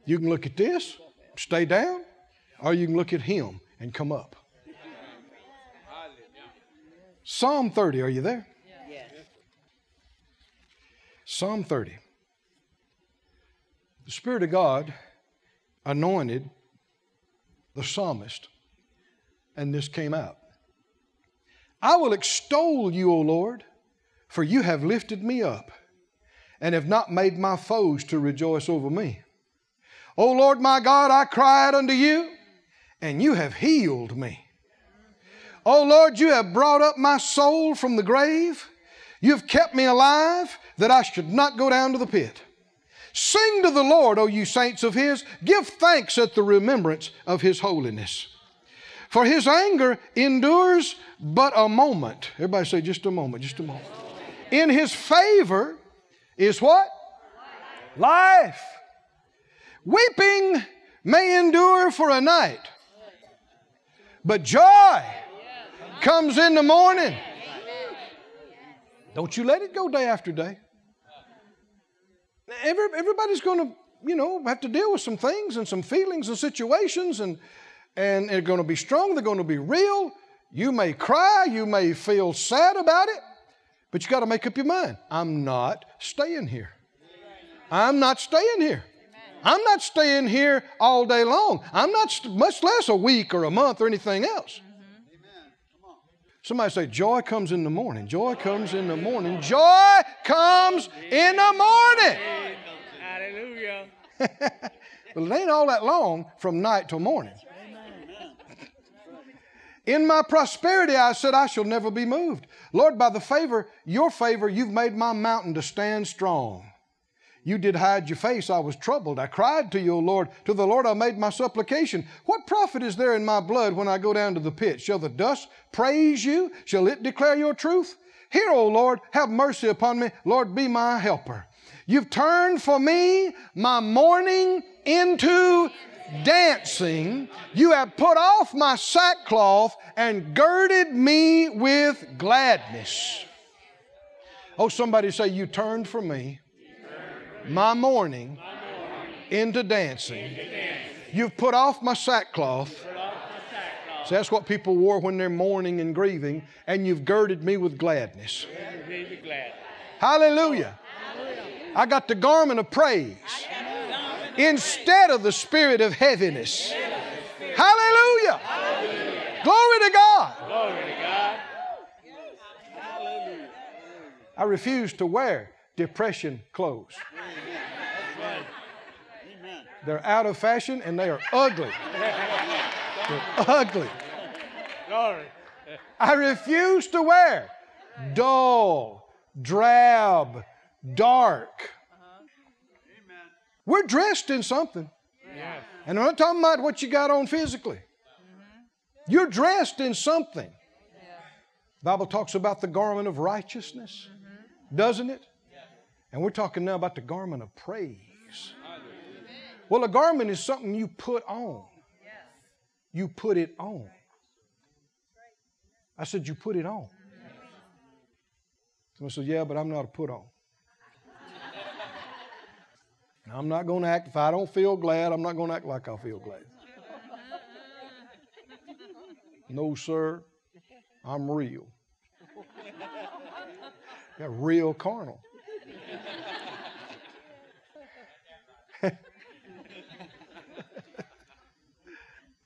You can look at this, stay down, or you can look at him and come up. Psalm 30, are you there? Psalm 30. The Spirit of God anointed the psalmist, and this came out. I will extol you, O Lord, for you have lifted me up and have not made my foes to rejoice over me. O Lord my God, I cried unto you, and you have healed me. O Lord, you have brought up my soul from the grave. You have kept me alive that I should not go down to the pit. Sing to the Lord, O you saints of His. Give thanks at the remembrance of His holiness. For His anger endures but a moment. Everybody say, just a moment, just a moment. In His favor is what? Life. Weeping may endure for a night, but joy comes in the morning. Don't you let it go day after day. Every, everybody's going to, you know, have to deal with some things and some feelings and situations, and, and they're going to be strong, they're going to be real. You may cry, you may feel sad about it, but you got to make up your mind. I'm not staying here. I'm not staying here. I'm not staying here all day long. I'm not, st- much less a week or a month or anything else. Somebody say, Joy comes in the morning. Joy comes in the morning. Joy comes in the morning. Hallelujah. Well, it ain't all that long from night till morning. In my prosperity, I said, I shall never be moved. Lord, by the favor, your favor, you've made my mountain to stand strong. You did hide your face, I was troubled. I cried to you, O Lord. To the Lord I made my supplication. What profit is there in my blood when I go down to the pit? Shall the dust praise you? Shall it declare your truth? Hear, O Lord, have mercy upon me. Lord, be my helper. You've turned for me my mourning into dancing. You have put off my sackcloth and girded me with gladness. Oh, somebody say, You turned for me my mourning into dancing. You've put off my sackcloth. So that's what people wore when they're mourning and grieving, and you've girded me with gladness. Be be glad. Hallelujah. I got the garment of praise instead of the spirit of heaviness. Hallelujah. Glory to God. Glory to God. I refuse to wear depression clothes. They're out of fashion and they are ugly. They're ugly. I refuse to wear dull, drab, dark. We're dressed in something. Yes. And I'm not talking about what you got on physically. Mm-hmm. You're dressed in something. Bible talks about the garment of righteousness, mm-hmm. doesn't it? And we're talking now about the garment of praise. Well, a garment is something you put on. You put it on. I said, You put it on. Mm-hmm. Someone said, Yeah, but I'm not a put on. I'm not going to act, if I don't feel glad, I'm not going to act like I feel glad. No, sir, I'm real. Got real carnal.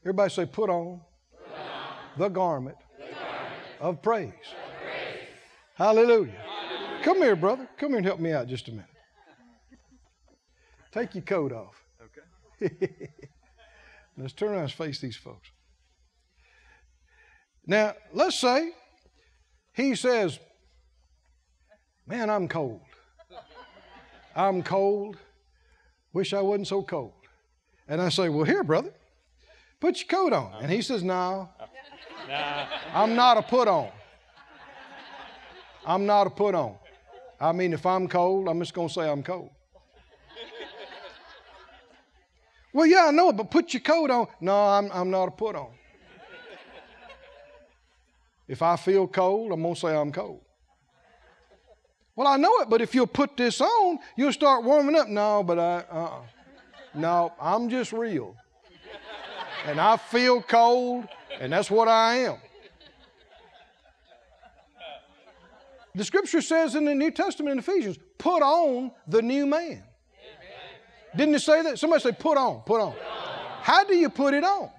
Everybody say, put on, the garment, of praise. Hallelujah. Come here, brother. Come here and help me out just a minute. Take your coat off. Okay. Let's turn around and face these folks. Now, let's say he says, Man, I'm cold. I'm cold. Wish I wasn't so cold. And I say, Well, here, brother, put your coat on. And he says, No, Nah. I'm not a put on. I'm not a put on. I mean, if I'm cold, I'm just going to say I'm cold. Well, yeah, I know it, but put your coat on. No, I'm, I'm not a put on. If I feel cold, I'm going to say I'm cold. Well, I know it, but if you'll put this on, you'll start warming up. No, but I, uh-uh. No, I'm just real. And I feel cold, and that's what I am. The scripture says in the New Testament in Ephesians, put on the new man. Didn't it say that? Somebody say, put on, put on. How do you put it on?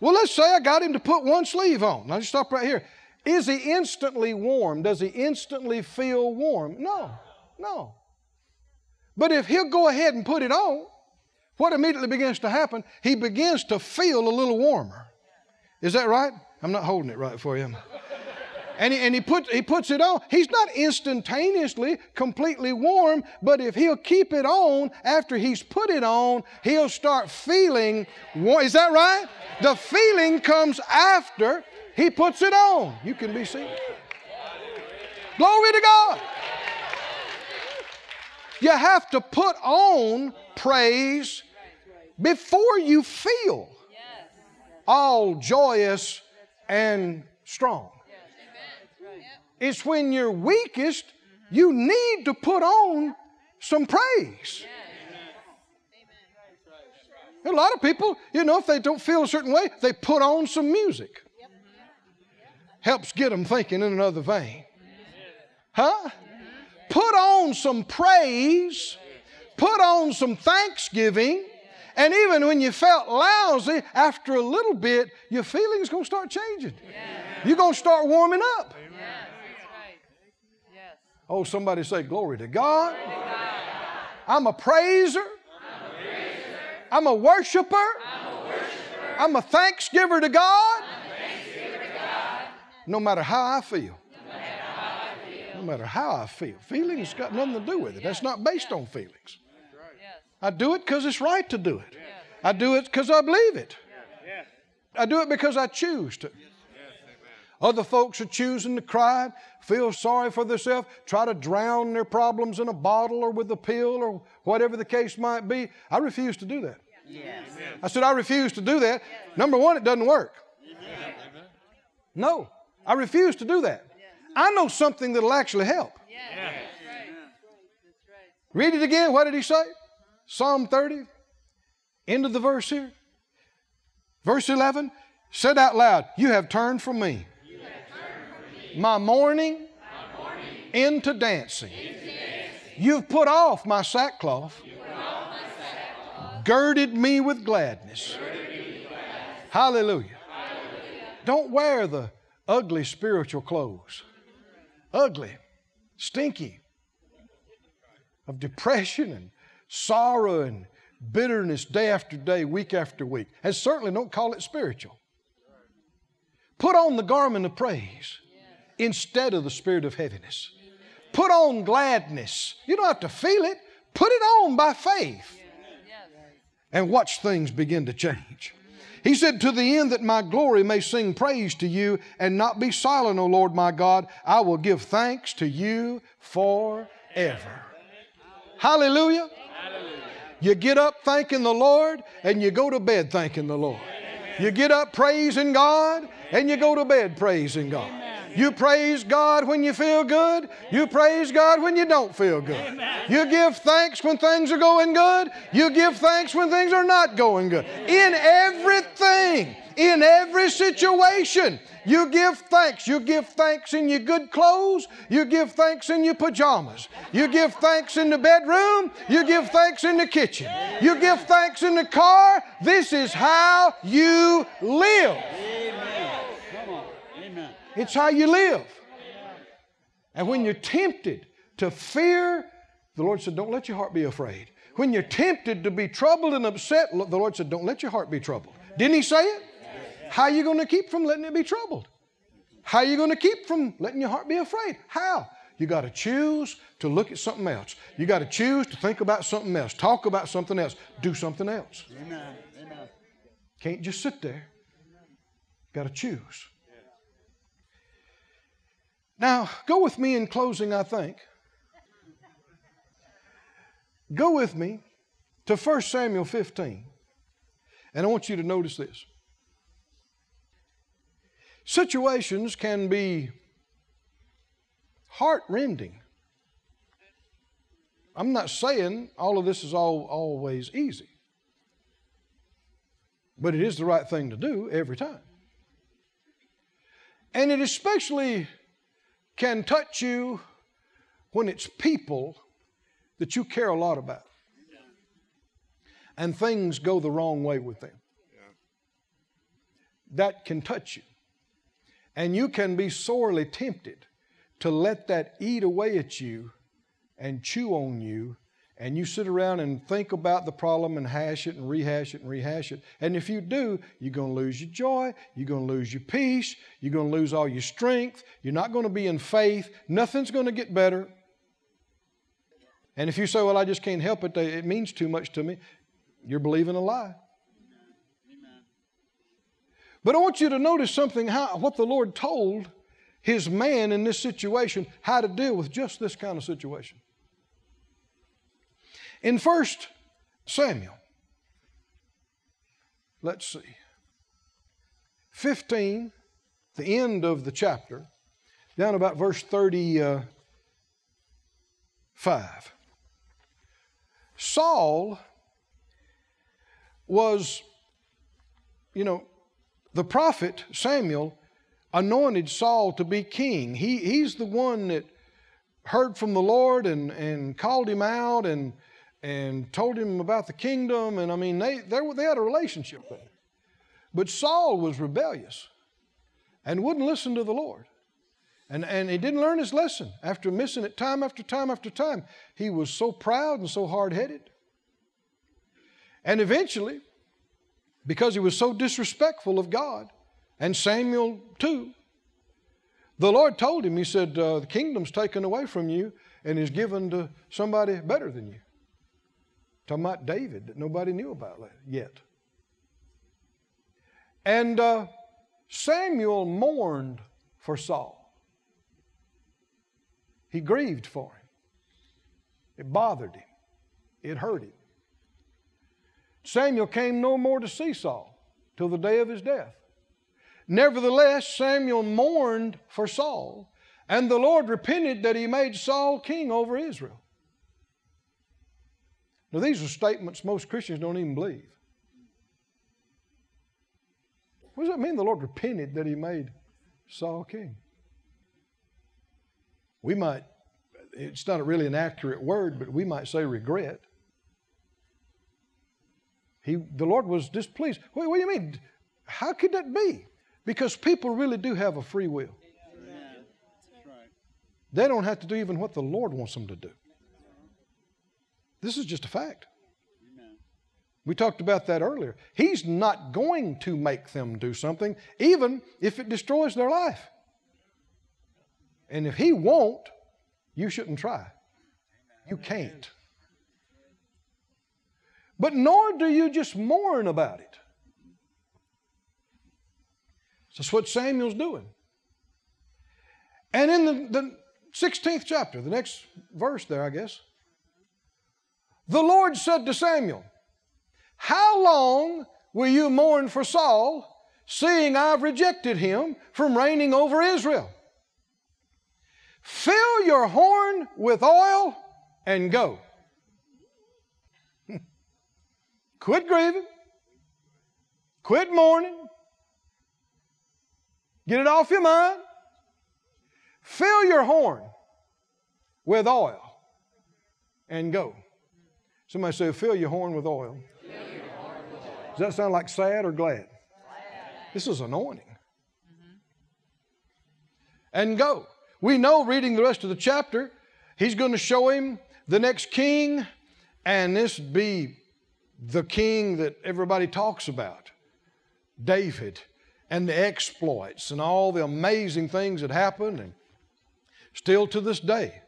Well, let's say I got him to put one sleeve on. Now, just stop right here. Is he instantly warm? Does he instantly feel warm? No, no. But if he'll go ahead and put it on, what immediately begins to happen? He begins to feel a little warmer. Is that right? I'm not holding it right for you. And he, and he, put, he puts it on. He's not instantaneously completely warm, but if he'll keep it on after he's put it on, he'll start feeling warm. Is that right? The feeling comes after he puts it on. You can be seated. Glory to God. You have to put on praise before you feel all joyous and strong. It's when you're weakest, you need to put on some praise. A lot of people, you know, if they don't feel a certain way, they put on some music. Helps get them thinking in another vein. Huh? Put on some praise. put on some thanksgiving. And even when you felt lousy, after a little bit, your feelings to start changing. You're to start warming up. Yes. Yes. Oh, somebody say, Glory to God. I'm a praiser. I'm a worshiper. I'm a thanksgiver to God. No matter how I feel. No matter how I feel. Feelings got nothing to do with it. That's not based on feelings. I do it because it's right to do it. I do it because I believe it. I do it because I choose to. Other folks are choosing to cry, feel sorry for themselves, try to drown their problems in a bottle or with a pill or whatever the case might be. I refuse to do that. Yes. I said, I refuse to do that. Number one, it doesn't work. No, I refuse to do that. I know something that'll actually help. Yes. That's right. That's right. Read it again. What did he say? Psalm 30, end of the verse here. Verse 11 said out loud, You have turned from me, my mourning, into dancing. You've put off my sackcloth, girded me with gladness. Hallelujah. Don't wear the ugly spiritual clothes. Ugly, stinky, of depression and sorrow and bitterness day after day, week after week. And certainly don't call it spiritual. Put on the garment of praise instead of the spirit of heaviness. Put on gladness. You don't have to feel it, put it on by faith and watch things begin to change. He said, To the end that my glory may sing praise to you and not be silent, O Lord my God, I will give thanks to you forever. Hallelujah. You get up thanking the Lord and you go to bed thanking the Lord. You get up praising God and you go to bed praising God. You praise God when you feel good. You praise God when you don't feel good. You give thanks when things are going good. You give thanks when things are not going good. In everything, in every situation, you give thanks. You give thanks in your good clothes. You give thanks in your pajamas. You give thanks in the bedroom. You give thanks in the kitchen. You give thanks in the car. This is how you live. Amen. It's how you live. And when you're tempted to fear, the Lord said, Don't let your heart be afraid. When you're tempted to be troubled and upset, the Lord said, Don't let your heart be troubled. Didn't He say it? How are you going to keep from letting it be troubled? How are you going to keep from letting your heart be afraid? How? You got to choose to look at something else. You got to choose to think about something else, talk about something else, do something else. Amen. Amen. Can't just sit there. Got to choose. Now, go with me in closing, I think. Go with me to 1 Samuel 15. And I want you to notice this. Situations can be heart-rending. I'm not saying all of this is all, always easy. But it is the right thing to do every time. And it especially can touch you when it's people that you care a lot about. And things go the wrong way with them. That can touch you. And you can be sorely tempted to let that eat away at you and chew on you and you sit around and think about the problem and hash it and rehash it and rehash it. And if you do, you're going to lose your joy, you're going to lose your peace, you're going to lose all your strength, you're not going to be in faith, nothing's going to get better. And if you say, Well, I just can't help it, it means too much to me, you're believing a lie. But I want you to notice something how, what the Lord told his man in this situation, how to deal with just this kind of situation. In 1 Samuel, let's see, 15, the end of the chapter, down about verse 35. Saul was, you know, the prophet Samuel anointed Saul to be king. He, he's the one that heard from the Lord and, and called him out and, and told him about the kingdom. And I mean, they, they, they had a relationship there. But Saul was rebellious and wouldn't listen to the Lord. And, and he didn't learn his lesson. After missing it time after time after time, he was so proud and so hard headed. And eventually, because he was so disrespectful of God, and Samuel too, the Lord told him, He said, uh, The kingdom's taken away from you and is given to somebody better than you. Talking about David that nobody knew about yet. And uh, Samuel mourned for Saul. He grieved for him. It bothered him. It hurt him. Samuel came no more to see Saul till the day of his death. Nevertheless, Samuel mourned for Saul, and the Lord repented that he made Saul king over Israel. Now, these are statements most Christians don't even believe. What does that mean the Lord repented that he made Saul king? We might, it's not really an accurate word, but we might say regret. He, the Lord was displeased. What, what do you mean? How could that be? Because people really do have a free will. They don't have to do even what the Lord wants them to do. This is just a fact. We talked about that earlier. He's not going to make them do something, even if it destroys their life. And if He won't, you shouldn't try. You can't. But nor do you just mourn about it. That's what Samuel's doing. And in the, the 16th chapter, the next verse there, I guess, the Lord said to Samuel, How long will you mourn for Saul, seeing I've rejected him from reigning over Israel? Fill your horn with oil and go. Quit grieving. Quit mourning. Get it off your mind. Fill your horn with oil and go. Somebody say, fill your horn with oil. Does that sound like sad or glad? glad. This is anointing. Mm-hmm. And go. We know reading the rest of the chapter, he's going to show him the next king, and this be the king that everybody talks about David and the exploits and all the amazing things that happened. And still to this day,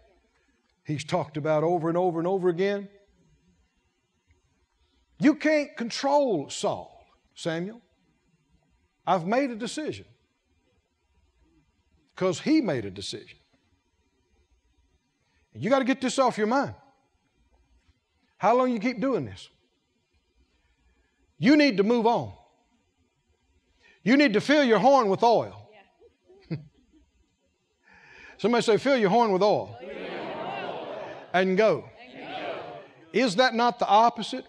he's talked about over and over and over again. You can't control Saul, Samuel. I've made a decision because he made a decision. You got to get this off your mind. How long you keep doing this? You need to move on. You need to fill your horn with oil. Somebody say, fill your horn with oil. And go. Is that not the opposite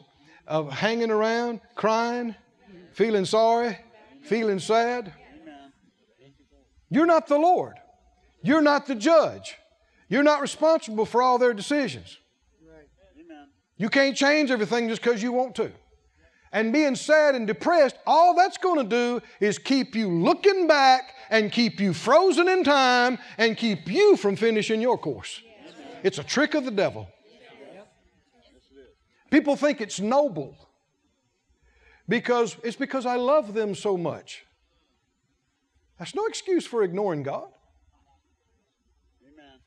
of hanging around, crying, feeling sorry, feeling sad? You're not the Lord. You're not the judge. You're not responsible for all their decisions. You can't change everything just because you want to and being sad and depressed, all that's going to do is keep you looking back and keep you frozen in time and keep you from finishing your course. It's a trick of the devil. People think it's noble because it's because I love them so much. That's no excuse for ignoring God. Amen.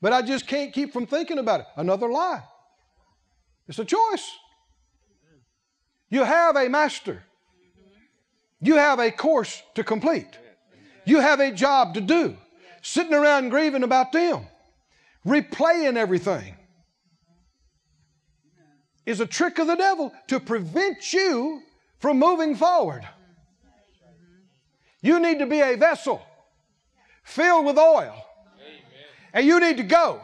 But I just can't keep from thinking about it. Another lie. It's a choice. You have a master. You have a course to complete. You have a job to do. Sitting around grieving about them, replaying everything is a trick of the devil to prevent you from moving forward. You need to be a vessel filled with oil, and you need to go.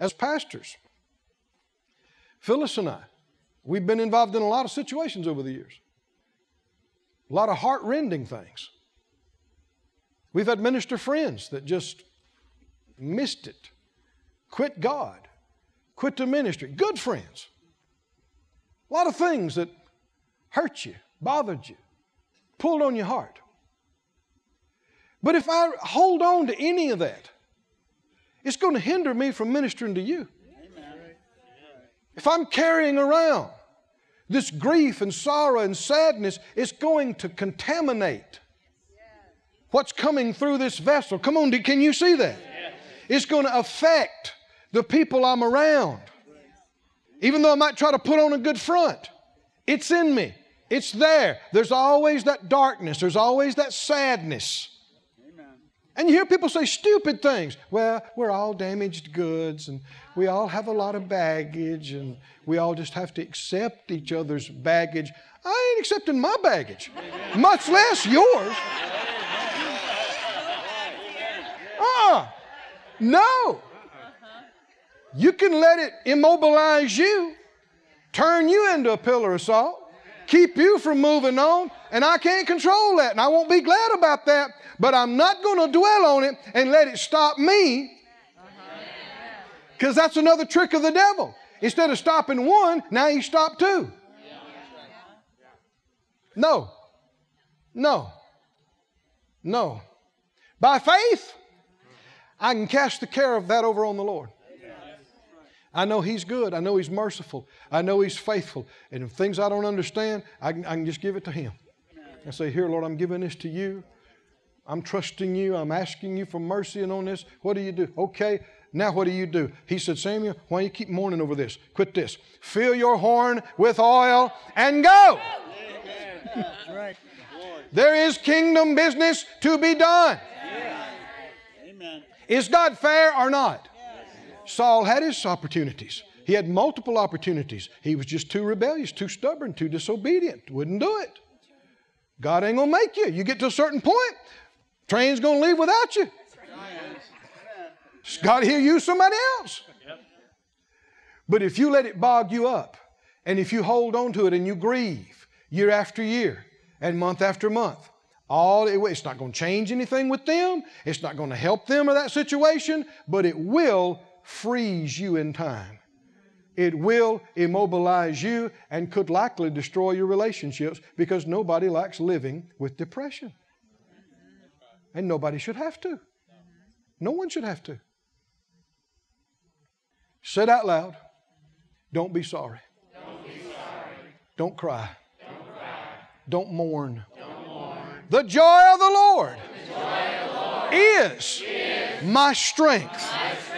As pastors, Phyllis and I, we've been involved in a lot of situations over the years, a lot of heart rending things. We've had minister friends that just missed it quit God, quit the ministry. Good friends. A lot of things that hurt you, bothered you, pulled on your heart. But if I hold on to any of that, it's going to hinder me from ministering to you. If I'm carrying around this grief and sorrow and sadness, it's going to contaminate what's coming through this vessel. Come on, can you see that? It's going to affect the people I'm around. Even though I might try to put on a good front, it's in me. It's there. There's always that darkness. There's always that sadness. And you hear people say stupid things. Well, we're all damaged goods and we all have a lot of baggage and we all just have to accept each other's baggage. I ain't accepting my baggage, much less yours. Uh, no. You can let it immobilize you, turn you into a pillar of salt, keep you from moving on, and I can't control that, and I won't be glad about that, but I'm not going to dwell on it and let it stop me. Because that's another trick of the devil. Instead of stopping one, now he stopped two. No. No. No. By faith, I can cast the care of that over on the Lord. I know He's good. I know He's merciful. I know He's faithful. And if things I don't understand, I can, I can just give it to Him. I say, Here, Lord, I'm giving this to you. I'm trusting you. I'm asking you for mercy and on this. What do you do? Okay, now what do you do? He said, Samuel, why don't you keep mourning over this? Quit this. Fill your horn with oil and go. right. There is kingdom business to be done. Amen. Is God fair or not? Saul had his opportunities. He had multiple opportunities. He was just too rebellious, too stubborn, too disobedient. Wouldn't do it. God ain't gonna make you. You get to a certain point, train's gonna leave without you. God he'll use somebody else. But if you let it bog you up, and if you hold on to it and you grieve year after year and month after month, all it, it's not going to change anything with them. It's not going to help them or that situation, but it will freeze you in time. It will immobilize you and could likely destroy your relationships because nobody likes living with depression. And nobody should have to. No one should have to. Say it out loud. Don't be sorry. Don't be sorry. Don't cry. Don't cry. Don't mourn. Don't mourn. The joy of the Lord, The joy of the Lord is, my strength. my strength.